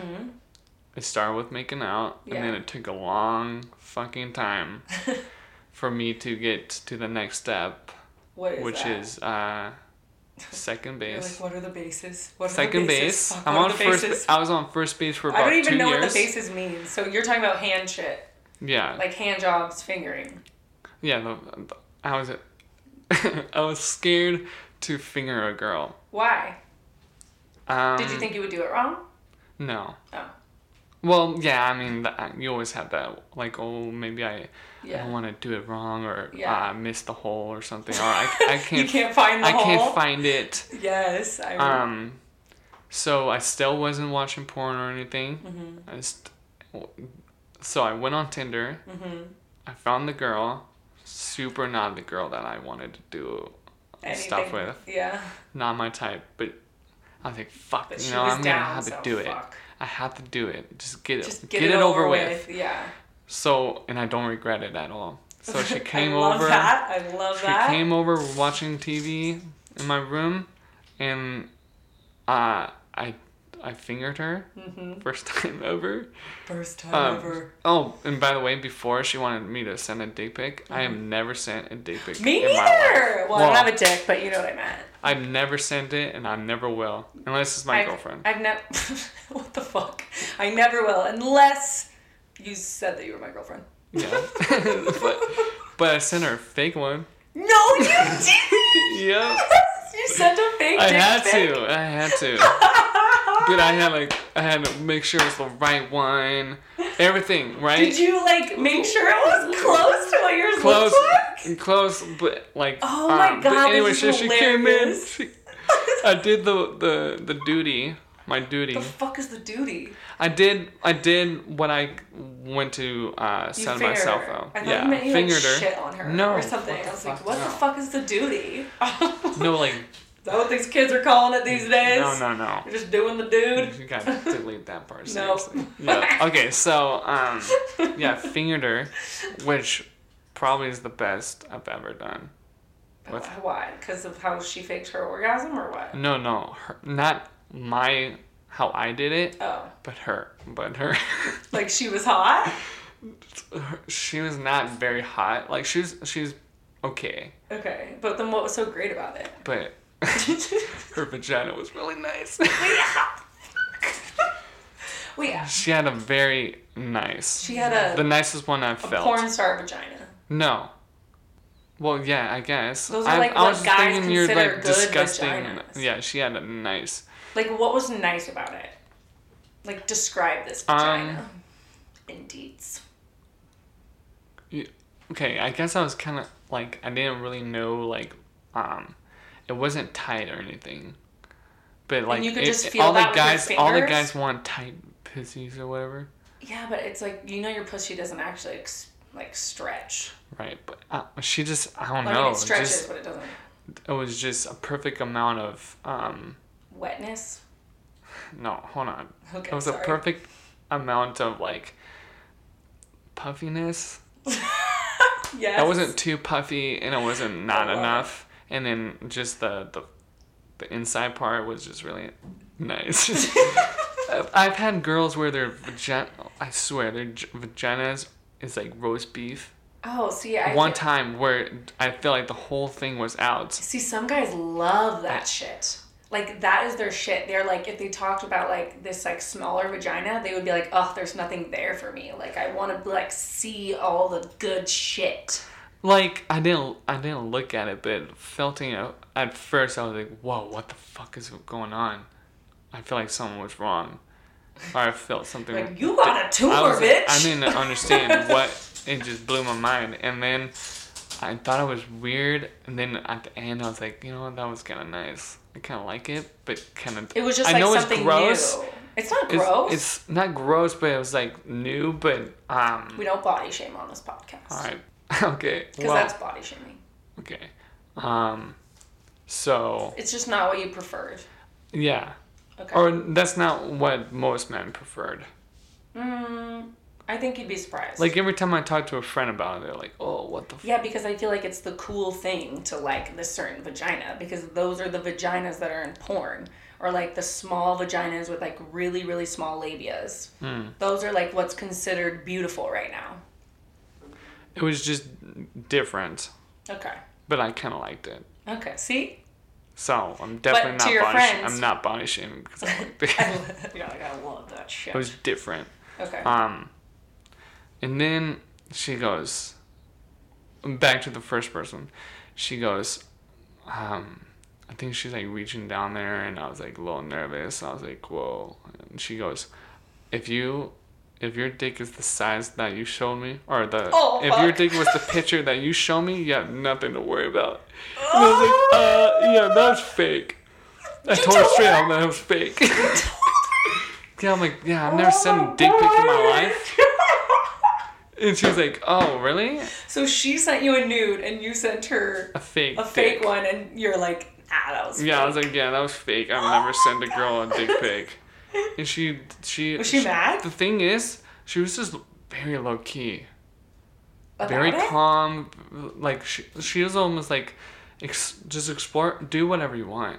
I started with making out, and then Mm-hmm. It took a long fucking time for me to get to the next step, what is which that? is uh, second You're base. like, what are the bases? What are Second the bases? base. I'm on first. bases? I was on first base for about I don't even know years. what the bases mean. So you're talking about hand shit, Yeah, like hand jobs, fingering. yeah. The, the- I was, I was scared to finger a girl. Why? Um, Did you think you would do it wrong? No. Oh, Well, yeah. I mean, you always have that. Like, oh, maybe I, I don't want to do it wrong, or Yeah. uh, miss the hole or something, or I, I can't. you can't find the hole. I hole. can't find it. Yes, I. Um, so I still wasn't watching porn or anything. Mm-hmm. I just, so I went on Tinder. Mm-hmm. I found the girl. Super not the girl that I wanted to do stuff with. Yeah, Not my type, but I was like, fuck, you know, I'm down. gonna have to so do it. fuck. I have to do it. Just get it, Just get, it, over, with. Yeah. So, and I don't regret it at all. So she came I love over. that. I love She that. She came over watching TV in my room, and uh, I I fingered her Mm-hmm. first time ever. First time Um, ever. Oh, and by the way, before she wanted me to send a dick pic, I have never sent a dick pic. Mm-hmm. Me neither. life. Well, I don't have a dick, but you know what I meant. I've never sent it, and I never will, unless it's my I've, girlfriend. I've never. what the fuck? I never will, unless you said that you were my girlfriend. yeah, but but I sent her a fake one. No, you didn't. Yep, you sent a fake I dick had pic. to. I had to. But I had like I had to make sure it's the right one, everything right. Did you like make sure it was close to what yours close, looked like? close, but like. Oh my um, God, But anyway, this so she came in. She, I did the the the duty, my duty. The fuck is the duty? I did I did what I went to uh, You send fingered myself her. though. I thought yeah, you meant you fingered like her. shit on her No, or something. I was like, what the fuck is the duty? No, like that what these kids are calling it these days? no, no, no. You're just doing the dude. You gotta delete that part. No. Seriously. Yeah. Okay, so um, yeah, fingered her, which probably is the best I've ever done. With Why? Because of how she faked her orgasm or what? no, no, her, not my how I did it, Oh, but her, but her. like she was hot? she was not very hot. Like she's she's okay, Okay, but then what was so great about it? but her vagina was really nice. Well, yeah, she had a very nice. she had a, the nicest one I've a felt. porn star vagina. No. Well, yeah, I guess. Those are I, like I what was guys thinking you're consider like good disgusting. vaginas. Yeah, she had a nice. Like, what was nice about it? Like, describe this Um, vagina. In deeds. Okay, I guess I was kind of like I didn't really know like um, it wasn't tight or anything, but like you could it- just feel all the guys, all the guys want tight pussies or whatever, Yeah, but it's like you know your pussy doesn't actually ex- like stretch. right? But uh, she just I don't Like know. it stretches, just, but it doesn't. it was just a perfect amount of um. Wetness. No, hold on. Okay, It was sorry. a perfect amount of like puffiness. Yes. That wasn't too puffy, and it wasn't not enough. And then just the the the inside part was just really nice. I've- had girls where their vagina, I swear, their vaginas is like roast beef. Oh, see, I One feel- time where I feel like the whole thing was out. See, some guys love that shit. Like that is their shit. They're like, if they talked about like this like smaller vagina, they would be like, oh, there's nothing there for me. Like I want to like see all the good shit. Like I didn't I didn't look at it, but felt you know at first I was like, whoa, what the fuck is going on? I feel like something was wrong, or I felt something. Like you got a tumor, I was bitch. I didn't understand what it just blew my mind, and then I thought it was weird, and then at the end I was like, you know what, that was kind of nice. I kind of like it, but kind of. it was just I like know something it's gross. new. It's not It's, gross. it's not gross, but it was like new, but um. we don't body shame on this podcast. All right. Okay. Because Well. that's body shaming. Okay. Um. So It's just not what you preferred. yeah, Okay. or that's not what most men preferred. Mm, I think you'd be surprised. Like every time I talk to a friend about it, they're like, "Oh, what the." F-? Yeah, because I feel like it's the cool thing to like this certain vagina because those are the vaginas that are in porn or like the small vaginas with like really really small labias. Those are like what's considered beautiful right now. It was just different, Okay. but I kind of liked it. Okay. See? So I'm definitely to not body. Friends- I'm not body shaming because I liked it. yeah, like, I love that shit. it was different. okay. Um, and then she goes back to the first person. She goes, um, I think she's like reaching down there, and I was like a little nervous. I was like, whoa. And she goes, if you, if your dick is the size that you showed me, or the, Oh, if your dick was the picture that you showed me, you have nothing to worry about. And I was like, uh, yeah, that was fake. I told her straight out that was fake. yeah, I'm like, yeah, I've never sent a dick pic in my life. And she was like, "Oh, really? So she sent you a nude and you sent her A fake? a fake dick." one and you're like, ah, that was Yeah, I was like, "Yeah, that was fake. I've never sent a girl a dick pic." And she, she Was she mad? The thing is, she was just very low key, About very it? calm. Like she, she was almost like, ex- just explore, do whatever you want,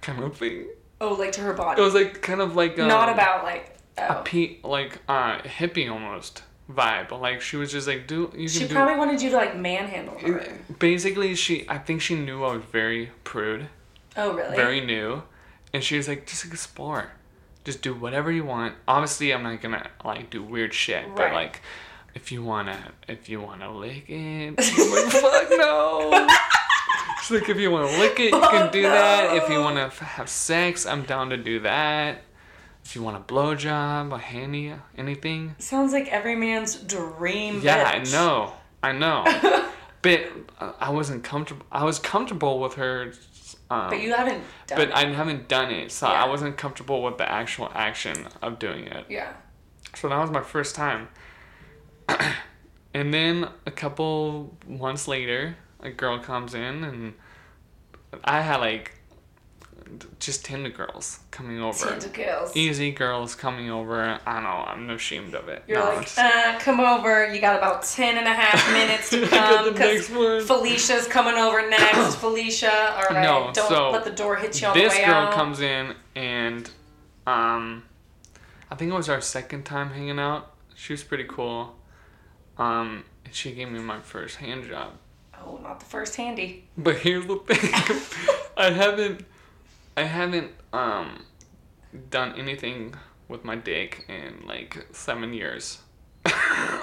kind of thing. Oh, like to her body. It was like kind of like um, Not about like a oh. pe- like uh hippie almost vibe. Like she was just like, do you can She do. probably wanted you to like manhandle her. Basically, she I think she knew I was very prude. Oh, really? very new and she was like just explore just do whatever you want. Obviously i'm not gonna like do weird shit but like if you wanna if you wanna lick it like fuck no. She's like if you wanna lick it you can do that. If you wanna f- have sex i'm down to do that. If you want a blowjob a handy anything. Sounds like every man's dream. yeah bitch. i know. I know. But uh, i wasn't comfortable i was comfortable with her um, But you haven't done but it. I haven't done it, so Yeah. I wasn't comfortable with the actual action of doing it. yeah. So that was my first time. and then a couple months later, a girl comes in, and I had like just Tinder girls coming over. Tinder girls. Easy girls coming over. I don't know, I'm ashamed of it. You're No, like, it's- uh, come over. You got about 10 and a half minutes to come because. Felicia's coming over next. Felicia, all right. No, Don't so let the door hit you on the way This girl out. comes in and um i think it was our second time hanging out she was pretty cool um and she gave me my first hand job oh, not the first handy. but here's the thing i haven't i haven't um done anything with my dick in like seven years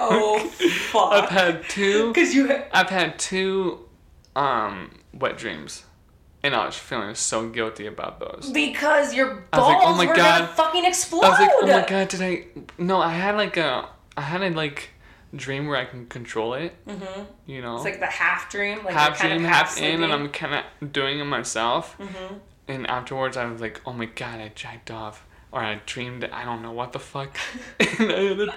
Oh, fuck! i've had two Because you. i've had two um wet dreams and i was feeling so guilty about those Because your was like, balls oh my were God. gonna fucking explode. I was like, oh my god, did I? No, I had like a, I had a like dream where I can control it. Mm-hmm. You know, It's like the half dream. Like half dream, of half in, and. I'm kind of doing it myself. Mm-hmm. And afterwards, I was like, oh my god, I jacked off. Or I dreamed, I don't know what the fuck. and the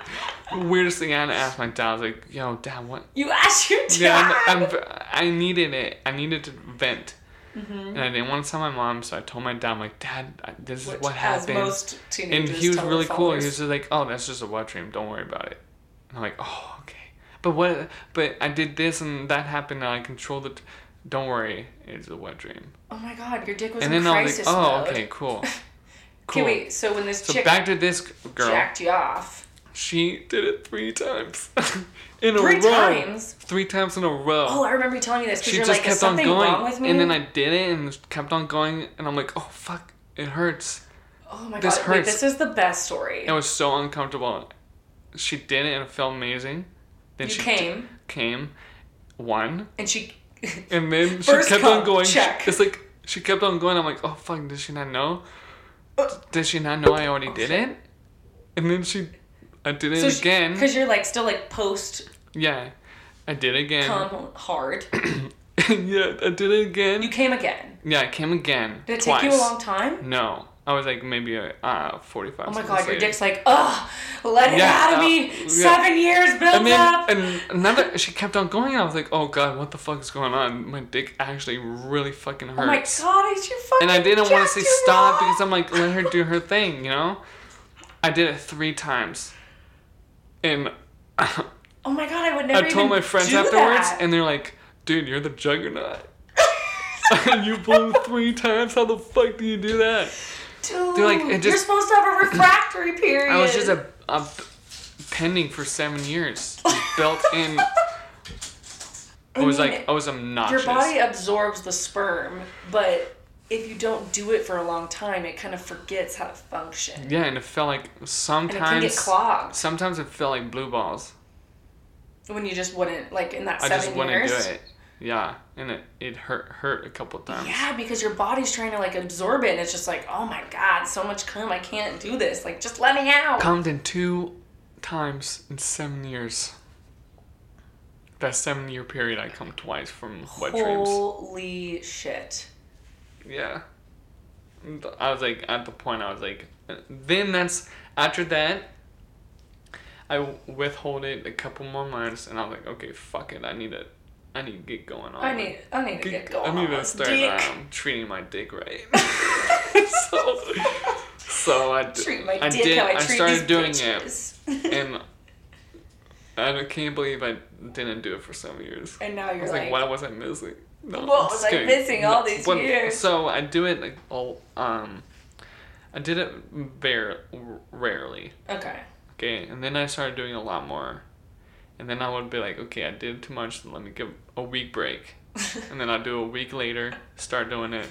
weirdest thing I had to ask my dad, I was like, yo, dad, what? You asked your dad. Yeah, I'm, I'm, I needed it. I needed to vent. Mm-hmm. And I didn't want to tell my mom, so I told my dad, I'm like, Dad, this is Which, what happened most and he was really cool. He was just like, "Oh, that's just a wet dream. Don't worry about it." And I'm like, "Oh, okay." But what? But I did this and that happened, and I controlled it. Don't worry, it's a wet dream. Oh my god, your dick was and in then I was crisis like, "Oh, mode. okay, cool." Okay, Cool. wait. So when this So chick back to this girl. jacked you off, She did it three times in a Three row. times? Three times in a row. Oh, I remember you telling me this because she you're just like, is kept on something going, wrong with me? and then I did it and just kept on going, and I'm like, oh fuck, it hurts. oh my this god, wait, hurts. this is the best story. It was so uncomfortable. She did it and it felt amazing. Then You she came. came, one, and she, and then she First kept come, on going. check. It's like she kept on going. I'm like, oh fuck, did she not know? Uh, did she not know I already oh, did it? And then she, I did it again. because you're like still like post yeah, I did it again. come hard. yeah, I did it again. You came again. yeah, I came again. Did it take you a long time? No, I was like maybe uh, 45 Oh my god, your dick's like, ugh, let it Yeah, out of uh, me. yeah. Seven years built And then, up. and another, she kept on going. I was like, "Oh God, what the fuck is going on? My dick actually really fucking hurts." oh my god, it's your fucking. and I didn't want to say stop off. because I'm like, let her do her thing, you know. I did it three times, and Oh my god, I would never. I told my friends afterwards, that. and they're like, "Dude, you're the juggernaut." you blew three times. How the fuck do you do that? Dude, like, it you're supposed to have a refractory period. I was just a, a pending for seven years, built in. I was mean, like, I was obnoxious. Your body absorbs the sperm, but if you don't do it for a long time, it kind of forgets how to function. Yeah, and it felt like sometimes And it can get clogged Sometimes it felt like blue balls. when you just wouldn't like in that I seven just wouldn't years. do it. Yeah, and it it hurt hurt a couple times. Yeah, because your body's trying to like absorb it, and it's just like, oh my god, so much cum, I can't do this. Like, just let me out. Come in two times in seven years. That seven year period, I come twice from wet dreams. Holy shit. Yeah. I was like, at the point, I was like, then that's after that. I withhold it a couple more months, and I was like, okay, fuck it, I need to, I need to get going on. I need, I need to get going. I need on to start um, treating my dick right. so, so I, d- Treat my I dick did. how I, I treat started these doing bitches. it, and I can't believe I didn't do it for some years. And now I you're was like, like, why was I missing? No, What was I missing all these years? So I do it like all um, I did it very rarely. okay. Okay, and then I started doing a lot more, and then I would be like, okay, I did too much. Let me give a week break, and then I'd do a week later, start doing it,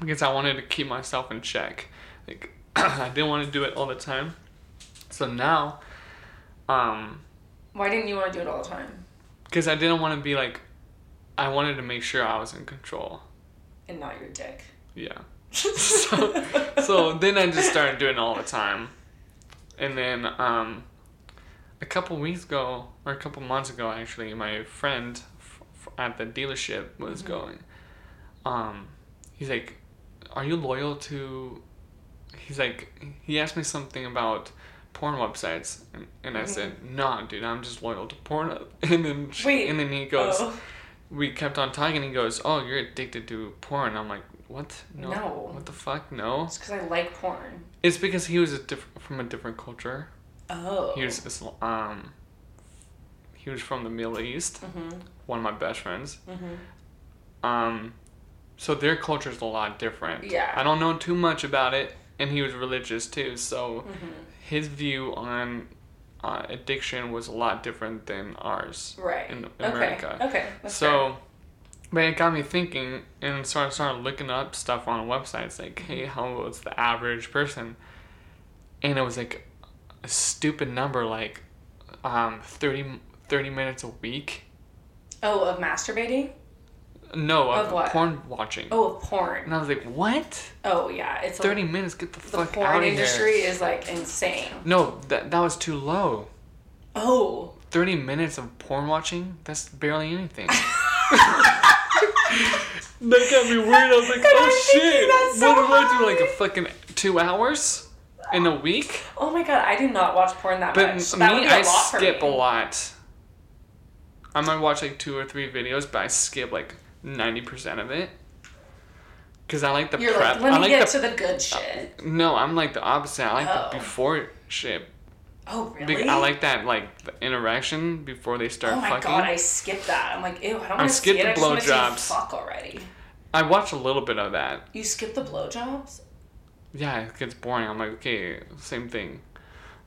because I wanted to keep myself in check. Like I didn't want to do it all the time. So now, um, Why didn't you want to do it all the time? because I didn't want to be like, I wanted to make sure I was in control. And not your dick. Yeah. so, so then I just started doing it all the time. And then um, a couple weeks ago, or a couple months ago, actually, my friend f- f- at the dealership was going. Um, he's like, "Are you loyal to?" He's like, he asked me something about porn websites, and, and I said, "No, dude, I'm just loyal to porn." And then she- Wait, and then he goes, oh. we kept on talking. And He goes, "Oh, you're addicted to porn." I'm like, "What? No. No. What the fuck? No." It's because I like porn. It's because he was a diff- from a different culture. Oh. He was um. He was from the Middle East. Mm-hmm. One of my best friends. Mm-hmm. Um, so their culture is a lot different. Yeah. I don't know too much about it, and he was religious too. So Mm-hmm. his view on uh, addiction was a lot different than ours Right. in okay. America. Okay. That's fair. So, but it got me thinking, and so I started looking up stuff on websites like, hey, how was the average person? And it was like a stupid number, like um, 30, 30 minutes a week. Oh, of masturbating? No, Of what? porn watching. Oh, of porn. And I was like, what? Oh, yeah. It's a- 30 minutes? Get the, The fuck out of here. The porn industry is like insane. No, that, that was too low. Oh. 30 minutes of porn watching? That's barely anything. that got me weird. I was like, oh shit. that's so what do I do? Like a fucking two hours in a week? Oh my god, I do not watch porn that But much. that me, I skip me. a lot. I might watch like two or three videos, but I skip like 90% of it. Because I like the You're prep. like, let I me like get the, to the good shit. Uh, no, I'm like the opposite. I like Oh. the before shit. Oh, really? I like that like the interaction before they start Oh my fucking. god, I skip that. I'm like, ew, I don't want to see skip it. the I just want to see blowjobs. fuck already. I watch a little bit of that. You skip the blowjobs? Yeah, it gets boring. I'm like, okay, same thing.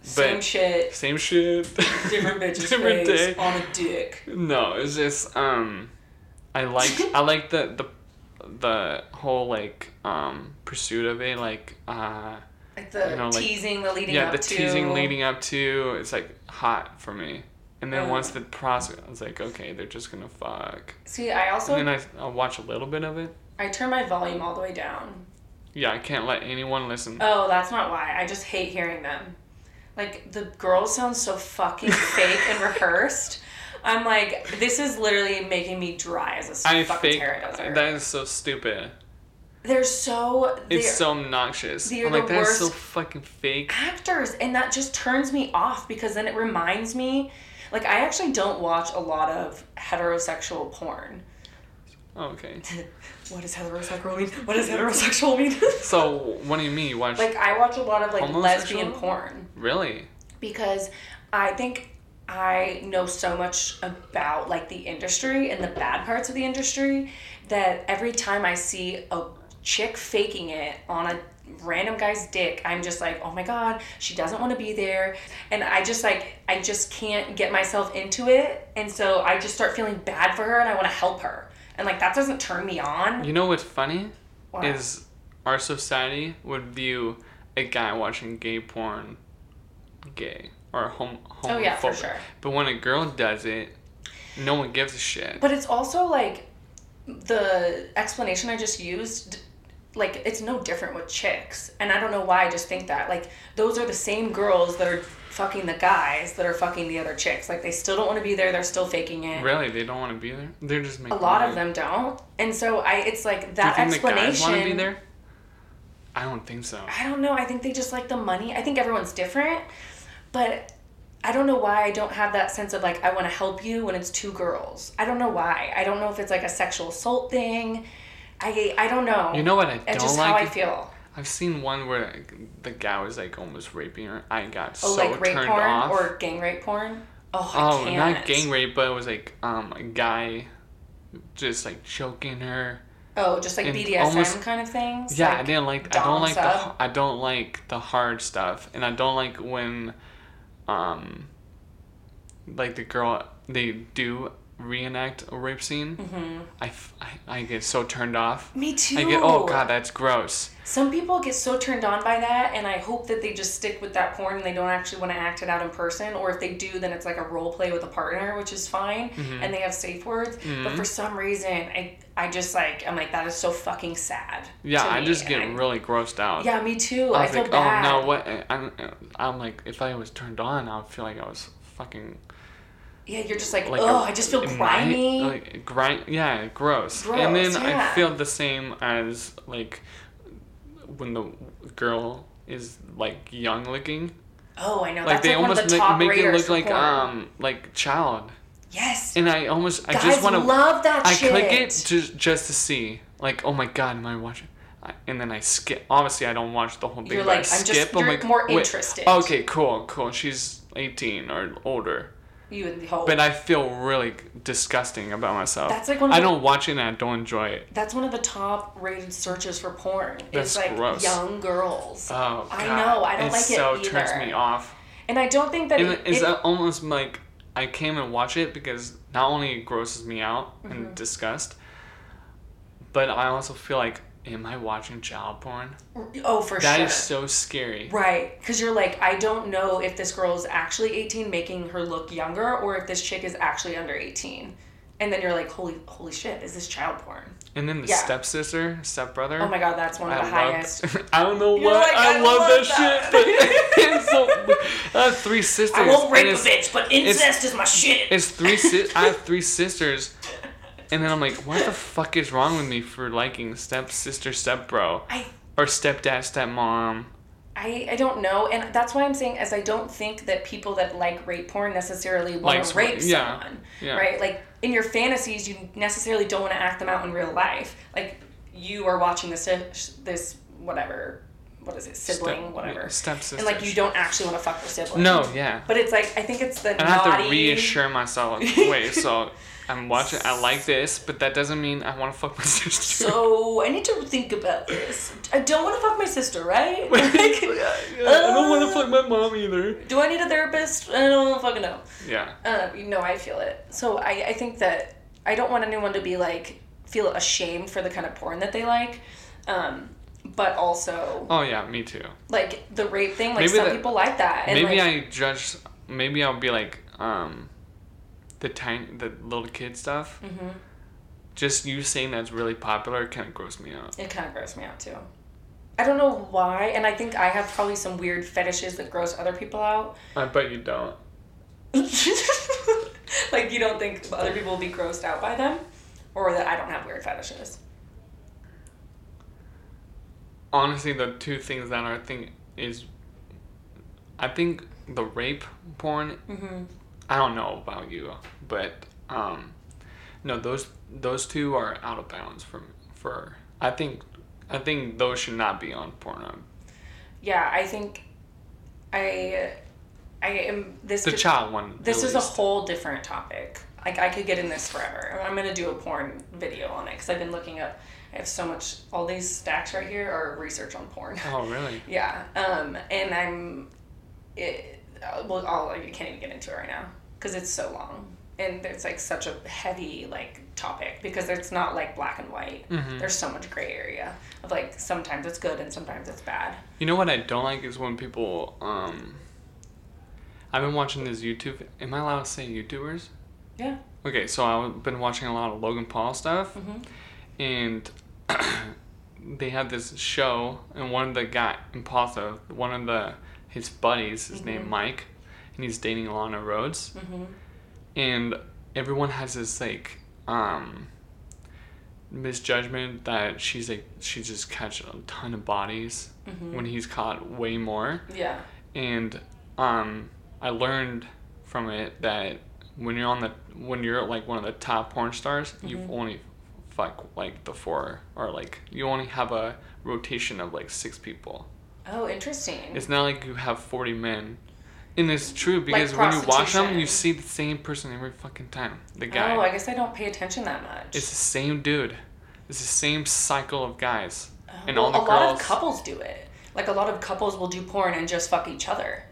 Same But- shit, Same shit. different bitch's Different face day. on a dick. No, it's just um, I like I like the the the whole like um pursuit of it like uh Like the You know, like- teasing, the leading yeah up the to. teasing leading up to it's like hot for me and then Oh. once the process I was like okay they're just gonna fuck See, I also and then I I'll watch a little bit of it I turn my volume all the way down. Yeah I can't let anyone listen Oh, that's not why. I just hate hearing them. Like the girls sound so fucking fake and rehearsed. I'm like, this is literally making me dry as a I fucking fake that is so stupid they're so they're it's so obnoxious they're I'm like the that's so fucking fake actors, and that just turns me off because then it reminds me. Like I actually don't watch a lot of heterosexual porn. Oh, okay What does heterosexual mean? What does heterosexual mean? so what do you mean you watch like I watch a lot of like lesbian porn. really because I think I know so much about like the industry and the bad parts of the industry that every time I see a chick faking it on a random guy's dick, I'm just like, "Oh my god, she doesn't want to be there." And I just like I just can't get myself into it, and so I just start feeling bad for her and I want to help her. And like that doesn't turn me on. You know what's funny? What? Is our society would view a guy watching gay porn gay or home homophobic. Oh, yeah, for sure. But when a girl does it, no one gives a shit. But it's also like the explanation I just used, like it's no different with chicks. And I don't know why I just think that. Like those are the same girls that are fucking the guys that are fucking the other chicks. Like they still don't want to be there, they're still faking it. Really, they don't want to be there. They're just making. A lot of them don't. And so I it's like that Do you think the guys explanation want to be there? I don't think so. I don't know. I think they just like the money. I think everyone's different, but I don't know why I don't have that sense of like I want to help you when it's two girls. I don't know why. I don't know if it's like a sexual assault thing. I I don't know. You know what I It's don't just like? how I feel. I've seen one where like, the guy was like almost raping her. I got Oh, so like rape turned porn off. or gang rape porn. Oh, I oh, can't. not gang rape, but it was like um a guy just like choking her. Oh, just like and BDSM almost- kind of things. Yeah, I didn't like. I don't like the. I don't like the hard stuff, and I don't like when, um, like the girl they do reenact a rape scene. Mm-hmm. I, f- I, I get so turned off. Me too. I get oh god that's gross. Some people get so turned on by that, and I hope that they just stick with that porn and they don't actually want to act it out in person. Or if they do, then it's like a role play with a partner, which is fine, Mm-hmm. and they have safe words. But for some reason, I I just like I'm like that is so fucking sad. Yeah, I just get I- really grossed out. Yeah, me too. I I, feel like, bad. oh no, what? I'm, I'm like, if I was turned on, I would feel like I was fucking Yeah, you're just like, like. oh, a- I just feel in my- grimy. Like grind, yeah, gross. gross. and then Gross, I feel the same as like when the girl is like young looking. oh, I know. Like That's they like almost the make, make it look like porn. um like child. yes. And I almost I Guys just want to love that I shit. click it just just to see like oh my god am I watching. And then I skip. Obviously, I don't watch the whole thing. You're but I like, I'm just-. I'm you're like, more interested. Okay, cool, cool. She's 18 or older. You the whole. But I feel really disgusting about myself. That's like one of I the- don't watch it and I don't enjoy it. That's one of the top rated searches for porn. That's It's like gross. young girls. Oh, God. I know. I don't like it like so it turns me off. And I don't think that it, it's it- almost like I came and watch it because not only it grosses me out Mm-hmm. and disgust, but I also feel like, am I watching child porn? oh for That sure. That is so scary. Right, because you're like, I don't know if this girl is actually 18, making her look younger, or if this chick is actually under 18. And then you're like, holy, holy shit, is this child porn? And then the Yeah. stepsister, stepbrother. Oh my god, that's one of the I highest. I don't know what. like, I, I love, love that, that. shit, but it's so. I have three sisters. I won't rape a bitch, but incest is my shit. It's three. Si- I have three sisters, and then I'm like, what the fuck is wrong with me for liking stepsister, stepbro, I or stepdad, stepmom? I, I don't know, and that's why I'm saying as I don't think that people that like rape porn necessarily want to rape yeah, someone, yeah. right? Like in your fantasies, you necessarily don't want to act them out in real life. Like you are watching this this whatever, what is it, sibling, Step- whatever, stepsister. and like you don't actually want to fuck your sibling. No, yeah. but it's like I think it's the And I have to reassure myself, like, wait, so I'm watching. I like this, but that doesn't mean I want to fuck my sister. So I need to think about this. I don't want to fuck my sister, right? Like, I don't want to fuck my mom either. do I need a therapist? I don't fucking know. Yeah. Uh, you know, I feel it. So I, I think that I don't want anyone to be like feel ashamed for the kind of porn that they like. Um, but also Oh yeah, me too. like the rape thing, like Maybe some that- people like that. And maybe like, I judge. Maybe I'll be like, um, the tiny, the little kid stuff. Mhm. Just you saying that's really popular kind of grossed me out. It kind of grossed me out too. I don't know why, and I think I have probably some weird fetishes that gross other people out. I bet you don't. like you don't think other people will be grossed out by them, or that I don't have weird fetishes. Honestly, the two things that I think is, I think the rape porn. Mm-hmm. I don't know about you, but um, no, those those two are out of bounds for for. I think I think those should not be on Pornhub. Yeah, I think I I am this. The could- child one. This is a whole different topic. Like I could get in this forever. I'm gonna do a porn video on it because I've been looking up. I have so much. All these stacks right here are research on porn. Oh really? yeah. Um. And I'm. It. uh, Well, I'll, you can't even get into it right now because it's so long and it's like such a heavy like topic because it's not like black and white. Mhm. There's so much gray area of like sometimes it's good and sometimes it's bad. You know what I don't like is when people um. I've been watching this YouTube. Am I allowed to say YouTubers? Yeah. Okay, so I've been watching a lot of Logan Paul stuff, Mhm. and they had this show, and one of the guy Impaulsive, one of the his buddies is name Mike, and he's dating Lana Rhoades, Mhm. and everyone has this like um misjudgment that she's like she just catch a ton of bodies when he's caught way more Yeah. and um, I learned from it that when you're on the when you're like one of the top porn stars, you've only fuck like the four or like you only have a rotation of like six people. Oh, interesting. It's not like you have forty men. And it's true because when you watch them, you see the same person every fucking time. The guy. Oh, I guess I don't pay attention that much. it's the same dude. It's the same cycle of guys. and well, all the a lot of couples do it. Like a lot of couples will do porn and just fuck each other,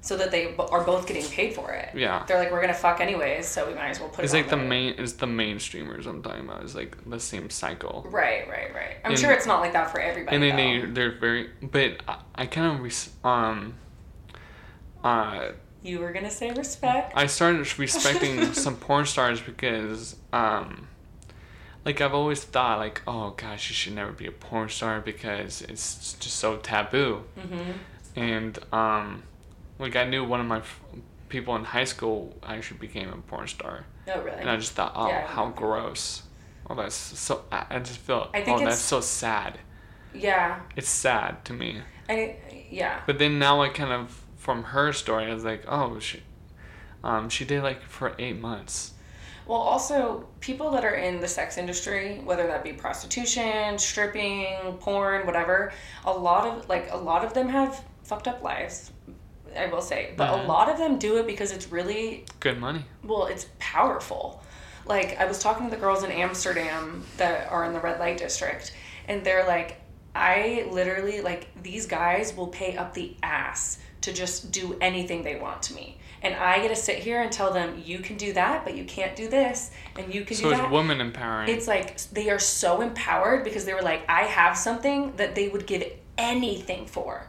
so that they are both getting paid for it. Yeah. They're like, we're gonna fuck anyways, so we might as well put It's it. like the on main. It's the mainstreamers I'm talking about. It's like the same cycle. Right, right, right. I'm And- sure it's not like that for everybody. and then though. they they're very but I, I kind of res- um uh You were gonna say respect. I started respecting some porn stars because um like I've always thought like oh gosh you should never be a porn star because it's just so taboo mm-hmm. and um like I knew one of my f- people in high school actually became a porn star Oh, really? and I just thought oh Yeah, how gross oh that's so I, I just feel I think oh that's so sad yeah. it's sad to me I yeah. But then now I kind of from her story I was like, oh she um she did like for eight months. Well, also people that are in the sex industry, whether that be prostitution, stripping, porn, whatever, a lot of like a lot of them have fucked up lives. I will say, but Mhm. a lot of them do it because it's really Good money. well, it's powerful. Like I was talking to the girls in Amsterdam that are in the red light district, and they're like, I literally like these guys will pay up the ass to just do anything they want to me. And I get to sit here and tell them, you can do that, but you can't do this, and you can So do that. So it's woman empowering. It's like they are so empowered because they were like, I have something that they would give anything for.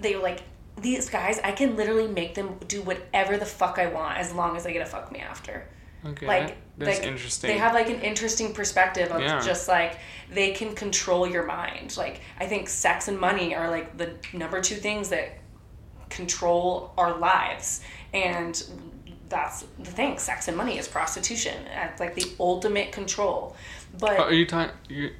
They were like, these guys, I can literally make them do whatever the fuck I want as long as they get to fuck me after. okay. Like, that's like interesting. they have like an interesting perspective of Yeah. just like they can control your mind. Like I think sex and money are like the number two things that control our lives, and that's the thing. Sex and money is prostitution. It's like the ultimate control. But Oh, are you talking you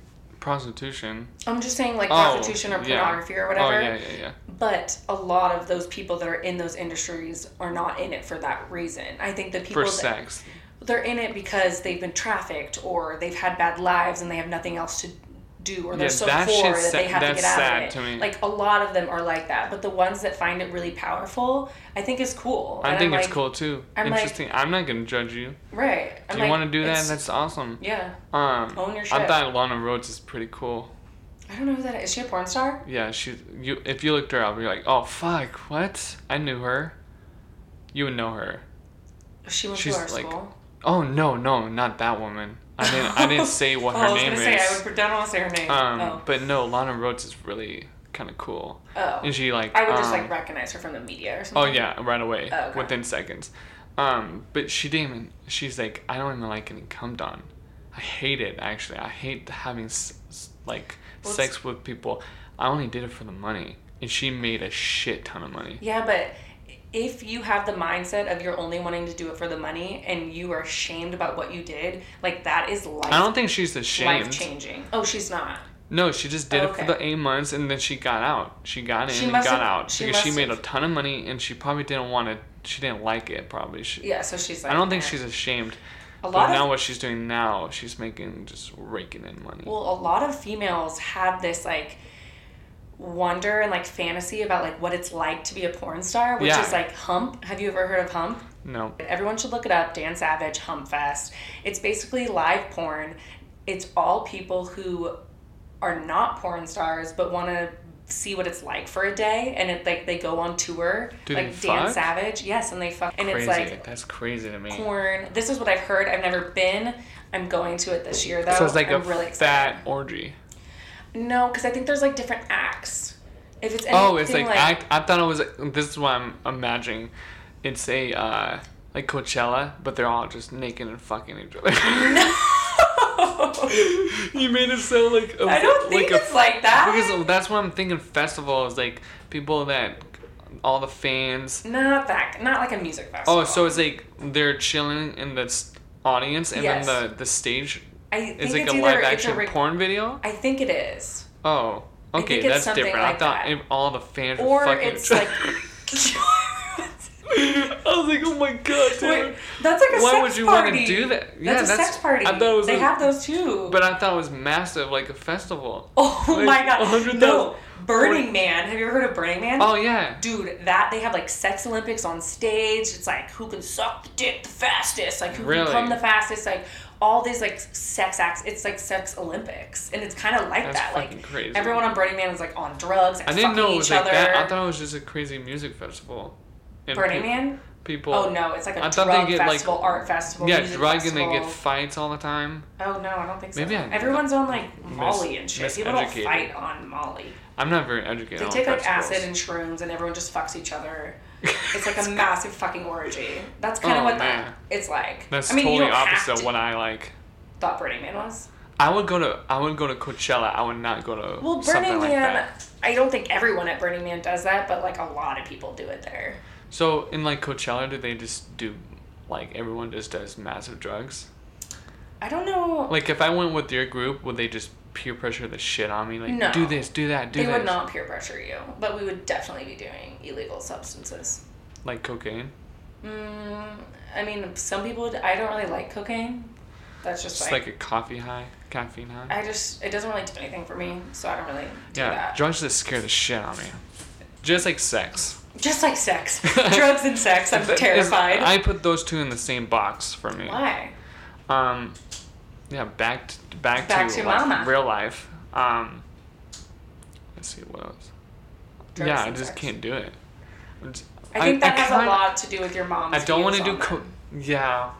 prostitution? I'm just saying like Oh, prostitution or yeah. pornography or Oh whatever. yeah, yeah, yeah. But a lot of those people that are in those industries are not in it for that reason. I think the people For that, sex. they're in it because they've been trafficked or they've had bad lives and they have nothing else to do or they're Yeah, so poor that they have to that's get out sad of it. to me. Like a lot of them are like that, but the ones that find it really powerful, I think is cool. I And think I'm it's like, cool too. I'm like- Interesting. I'm not gonna judge you. Right. I'm Do you like, want to do that? That's awesome. yeah. Um, Own your shit. I thought Lana Rhoades is pretty cool. I don't know who that is. Is she a porn star? Yeah, she's you. If you looked her up, you're like, oh fuck, what? I knew her. You would know her. She went She's to our like- school. Oh no, no, not that woman. I didn't. I didn't say what oh, her I was name say I is. would, don't want to say her name. Um, oh. but no, Lana Rhoades is really kind of cool. oh. And she like. I would just um, like recognize her from the media or something. Oh yeah, right away. Oh, okay. Within seconds. Um, but she didn't even. She's like, I don't even like getting cummed on. I hate it actually. I hate having s- s- like Well, sex with people. I only did it for the money, and she made a shit ton of money. Yeah, but if you have the mindset of you're only wanting to do it for the money and you are ashamed about what you did, like that is life. I don't think she's ashamed. Life changing. Oh, she's not. No, she just did Oh, it for the eight months, and then she got out. She got in She and got have- out she because she made a ton of money, and she probably didn't want it. She didn't like it. Probably. She, Yeah, so she's like. I don't think eh. she's ashamed. a But lot now of what she's doing now, she's making just raking in money. well, a lot of females have this like wonder and like fantasy about like what it's like to be a porn star, which Yeah. is like Hump. Have you ever heard of Hump? no. Everyone should look it up. Dan Savage, Hump Fest. It's basically live porn. It's all people who are not porn stars but want to see what it's like for a day, and it like they go on tour. Do like Dan fuck? Savage, yes, and they fuck, and crazy. it's like That's crazy to me. porn. This is what I've heard. I've never been. I'm going to it this year though. So it's like I'm a really excited. fat orgy. No, because I think there's like different acts. If it's Oh, it's like, act. I thought it was. This is what I'm imagining. It's a uh, like Coachella, but they're all just naked and fucking each other. No. you made it sound like a, I don't think like it's like that. Because that's what I'm thinking. Festival is like people that all the fans. not that. Not like a music festival. Oh, so it's like they're chilling in the s- audience, and Yes. then the the stage I think is it's a either live it's a action porn video. I think it is. Oh, okay, that's different. like I thought that. all the fans were Or fucking it's like. I was like, oh my god, dude. Wait, that's like a Why sex would you party. do that? Yeah, that's a that's- sex party. I thought it was they a- have those too. But I thought it was massive, like a festival. oh like my god, 100,000 no! Burning Man. Have you ever heard of Burning Man? Oh yeah. Dude, that they have like sex Olympics on stage. It's like who can suck the dick the fastest, like who Really? can come the fastest, like all these like sex acts. It's like sex Olympics, and it's kind of like That's that. Like crazy. everyone on Burning Man is like on drugs, like I didn't know it was each like other. that. I thought it was just a crazy music festival. And Burning pe- Man. People. Oh no, it's like a I thought they drug get, like- festival, art festival. Yeah, drug and they get fights all the time. Oh no, I don't think so. Maybe I- Everyone's on like Molly and shit. People don't fight on Molly. I'm not very educated. They take like festivals. acid and shrooms, and everyone just fucks each other. It's like a massive fucking orgy. That's kind of Oh, what man. that it's like. That's I mean, totally opposite of to- what I like. thought Burning Man was. I would go to I would go to Coachella. I would not go to Well, something Burning like Man. that. I don't think everyone at Burning Man does that, but like a lot of people do it there. So in like Coachella, do they just do like everyone just does massive drugs? I don't know. Like if I went with your group, would they just peer pressure the shit on me? Like No. do this, do that, do that. they this. would not peer pressure you, but we would definitely be doing illegal substances. Like cocaine. Mm, I mean, some people. I don't really like cocaine. That's just Just like, like a coffee high, caffeine high. I just it doesn't really do anything for me, so I don't really do yeah, that. drugs just scare the shit out of me. Just like sex. Just like sex, drugs and sex. I'm terrified. I put those two in the same box for me. Why? Um, yeah, back to, back, Back to, to like, real life. Um, let's see what else. Drugs yeah, I just sex. can't do it. Just- I think that has kinda- a lot to do with your mom I don't want to do co- yeah,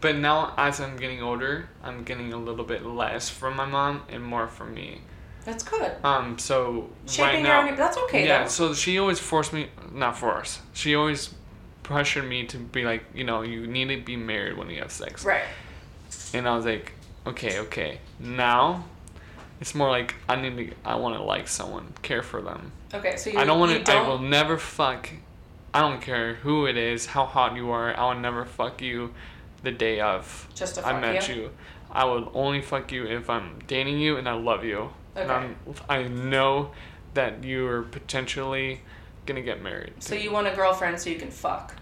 but now as I'm getting older, I'm getting a little bit less from my mom and more from me. That's good. Um, so Shaping right now, own. That's okay yeah. though. So she always forced me, not force. She always pressured me to be like, you know, you need to be married when you have sex. Right. And I was like, okay, okay. Now, it's more like I need to. I want to like someone, care for them. Okay. So you. I don't want to. I will never fuck. I don't care who it is, how hot you are. I will never fuck you, the day of Just to I met you? you. I will only fuck you if I'm dating you and I love you. And I'm, I know that you are potentially gonna get married. So you want a girlfriend so you can fuck.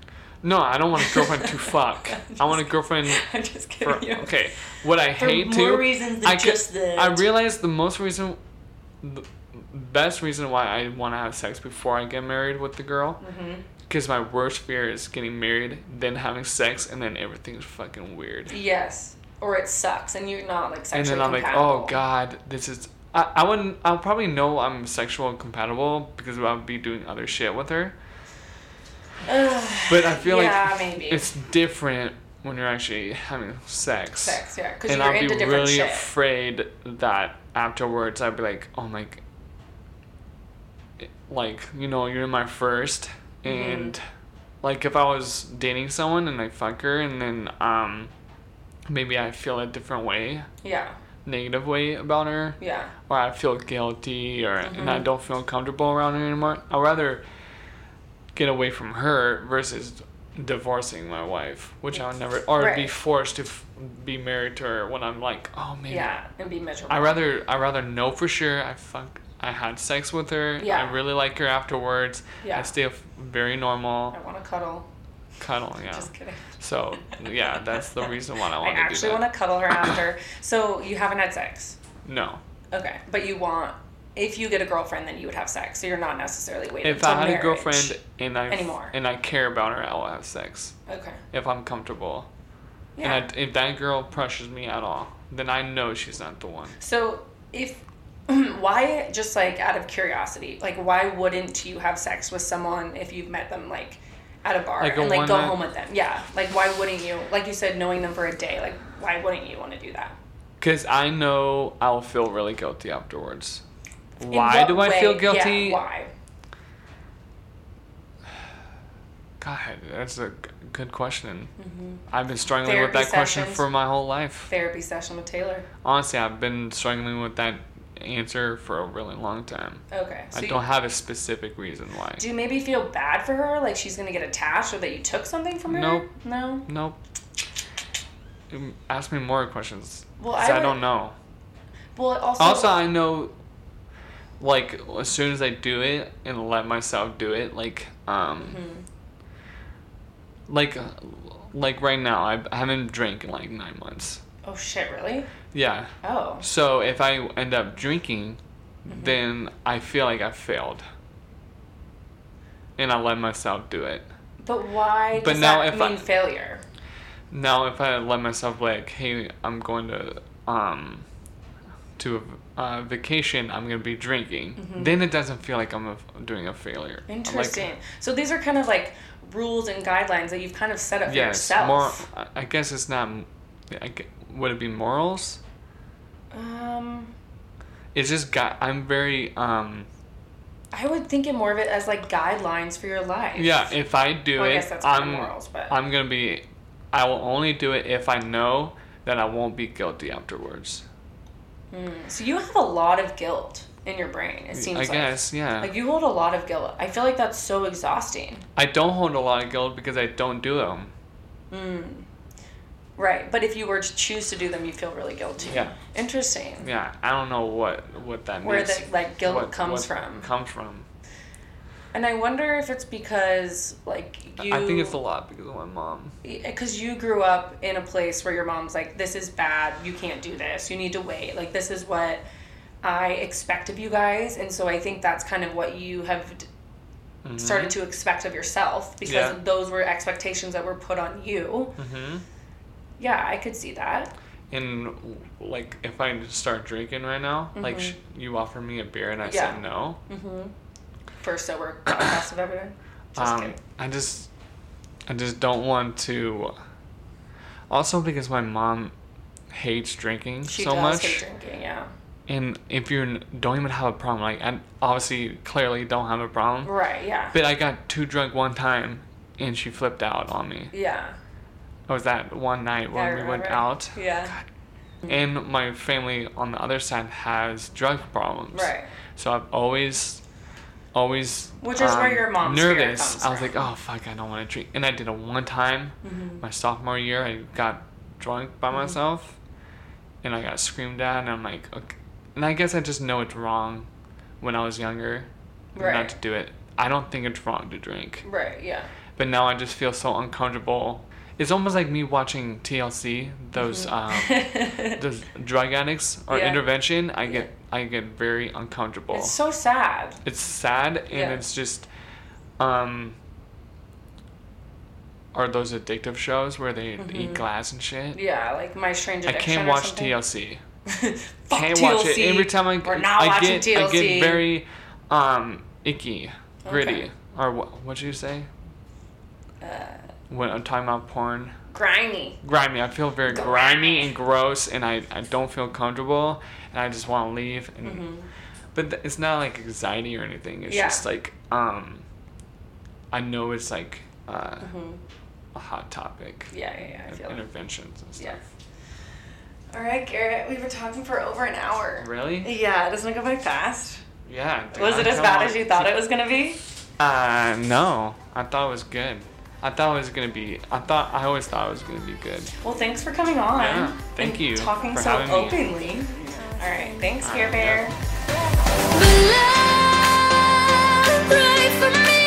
No, I don't want a girlfriend to fuck. I want a girlfriend I'm just for kidding. you. okay. What I For hate more to reasons than I just that. I realize the most reason, the best reason why I want to have sex before I get married with the girl, Mm-hmm. because my worst fear is getting married, then having sex, and then everything's fucking weird. Yes. Or it sucks and you're not like and then I'm like, oh god, this is. I, I wouldn't. I'll probably know I'm sexual compatible because I'll be doing other shit with her. But I feel yeah, like maybe. it's different when you're actually having sex. sex, yeah, because and you're I'll into be different really shit. afraid that afterwards I'd be like, oh my, like you know, you're my 1st Mm-hmm. and like if I was dating someone and I fuck her and then um, maybe I feel a different way, yeah, negative way about her, yeah, or I feel guilty or and Mm-hmm. I don't feel comfortable around her anymore. I'd rather get away from her versus divorcing my wife, which I would never, or be forced to f- be married to her when I'm like, oh man. yeah, and be miserable. I rather I rather know for sure I fuck I had sex with her. Yeah. I really like her afterwards. Yeah. I stay f- very normal. I want to cuddle. Cuddle, yeah. Just kidding. So yeah, that's the reason why I I want to do actually want to cuddle her after. so you haven't had sex. No. Okay, but you want. If you get a girlfriend, then you would have sex. So you're not necessarily waiting. If I had a girlfriend and I Anymore. and I care about her, I will have sex Okay. if I'm comfortable. Yeah. And I, if that girl pressures me at all, then I know she's not the one. So if why just like out of curiosity, like why wouldn't you have sex with someone if you've met them like at a bar Like a and like go night- home with them? Yeah. Like why wouldn't you? Like you said, knowing them for a day. Like why wouldn't you want to do that? Cause I know I'll feel really guilty afterwards. Why do I feel guilty? Yeah, why? God, that's a good question. I've been struggling with Mm-hmm. Therapy that question for my whole life. Therapy session with Taylor. Honestly, I've been struggling with that answer for a really long time. Okay. So I don't have a specific reason why. do you maybe feel bad for her, like she's gonna get attached, or that you took something from her? Nope. No. Nope. Um, Ask me more questions. Well, I I, don't know. Well, also. Also, I know, like, as soon as I do it and let myself do it, like, um, Mm-hmm. like, like right now, I, I haven't drank in like nine months. oh shit! Really? Yeah. Oh. So if I end up drinking, Mm-hmm. then I feel like I failed. And I let myself do it. But why But does now that if I- failure? Now, if I let myself like, hey, I'm going to um, to a uh, vacation, I'm gonna be drinking. Then it doesn't feel like I'm a, doing a failure. I'm like- Mm-hmm. Interesting. so these are kind of like rules and guidelines that you've kind of set up for yes, yourself. more. I- I guess it's not. I gue- would it be morals? Um, It's just got. I'm very um. I would think it more of it as like guidelines for your life. Yeah, if I do Well, I it, guess that's kind I'm. morals, but- I'm gonna be. I will only do it if I know that I won't be guilty afterwards. So you have a lot of guilt in your brain. It seems I like. guess, yeah. Like you hold a lot of guilt. I feel like that's so exhausting. I don't hold a lot of guilt because I don't do them. Mm. Right, but if you were to choose to do them, you feel really guilty. Yeah. Interesting. Yeah, I don't know what what that Where means. Where the like guilt what- comes what from. Comes from. And I wonder if it's because like you. I think it's a lot because of my mom. because you grew up in a place where your mom's like this is bad you can't do this you need to wait like this is what i expect of you guys and so i think that's kind of what you have d- started to expect of yourself because Mm-hmm. Yeah. those were expectations that were put on you hmm yeah i could see that And like, if I start drinking right now, like sh- you offer me a beer and I Mm-hmm. Yeah. say no, first sober podcast of everything just um, kidding. I just, I just don't want to. Also, because my mom hates drinking she so does much, hate drinking yeah. And if you don't even have a problem, like I obviously clearly don't have a problem, right yeah. But I got too drunk one time, and she flipped out on me. yeah. It was that one night when we went out. yeah. And my family on the other side has drug problems. right. So I've always, always. Which is where um, your mom's nervous. I was from. like, oh fuck, I don't want to drink. And I did it one time, Mm-hmm. my sophomore year. I got drunk by myself, and I got screamed at, and I'm like, okay. And I guess I just know it's wrong, when I was younger, Right. not to do it. I don't think it's wrong to drink, right yeah but now I just feel so uncomfortable. It's almost like me watching TLC. Those um, those drug addicts or Mm-hmm. Yeah. intervention. I get I get very uncomfortable. It's so sad. it's sad and Yeah. it's just um are those addictive shows where they eat glass and shit Yeah, like my strange i Mm-hmm. addiction. can't watch. TLC. Fuck can't watch it TLC. every time I, I get I get very um icky gritty Okay. or what what did you say Uh, when I'm talking about porn grimy. grimy I feel very grimy, Grimy. and gross and I, I don't feel comfortable and I just want to leave and but th- it's not like anxiety or anything it's Mm-hmm. Yeah. just like um I know it's like uh, Mm-hmm. a hot topic Yeah, yeah, yeah. I it. interventions and stuff Yeah. All right, Garrett. We've been talking for over an hour. really Yeah, it doesn't it go by fast? yeah dude, Was I it as bad as you thought it was gonna be? Uh, no. I thought it was good. I thought it was gonna be. I thought. I always thought it was gonna be good. Well, thanks for coming on. Yeah, thank and you Talking for so having me. openly. All right, thanks, All Care right, Bear. yeah.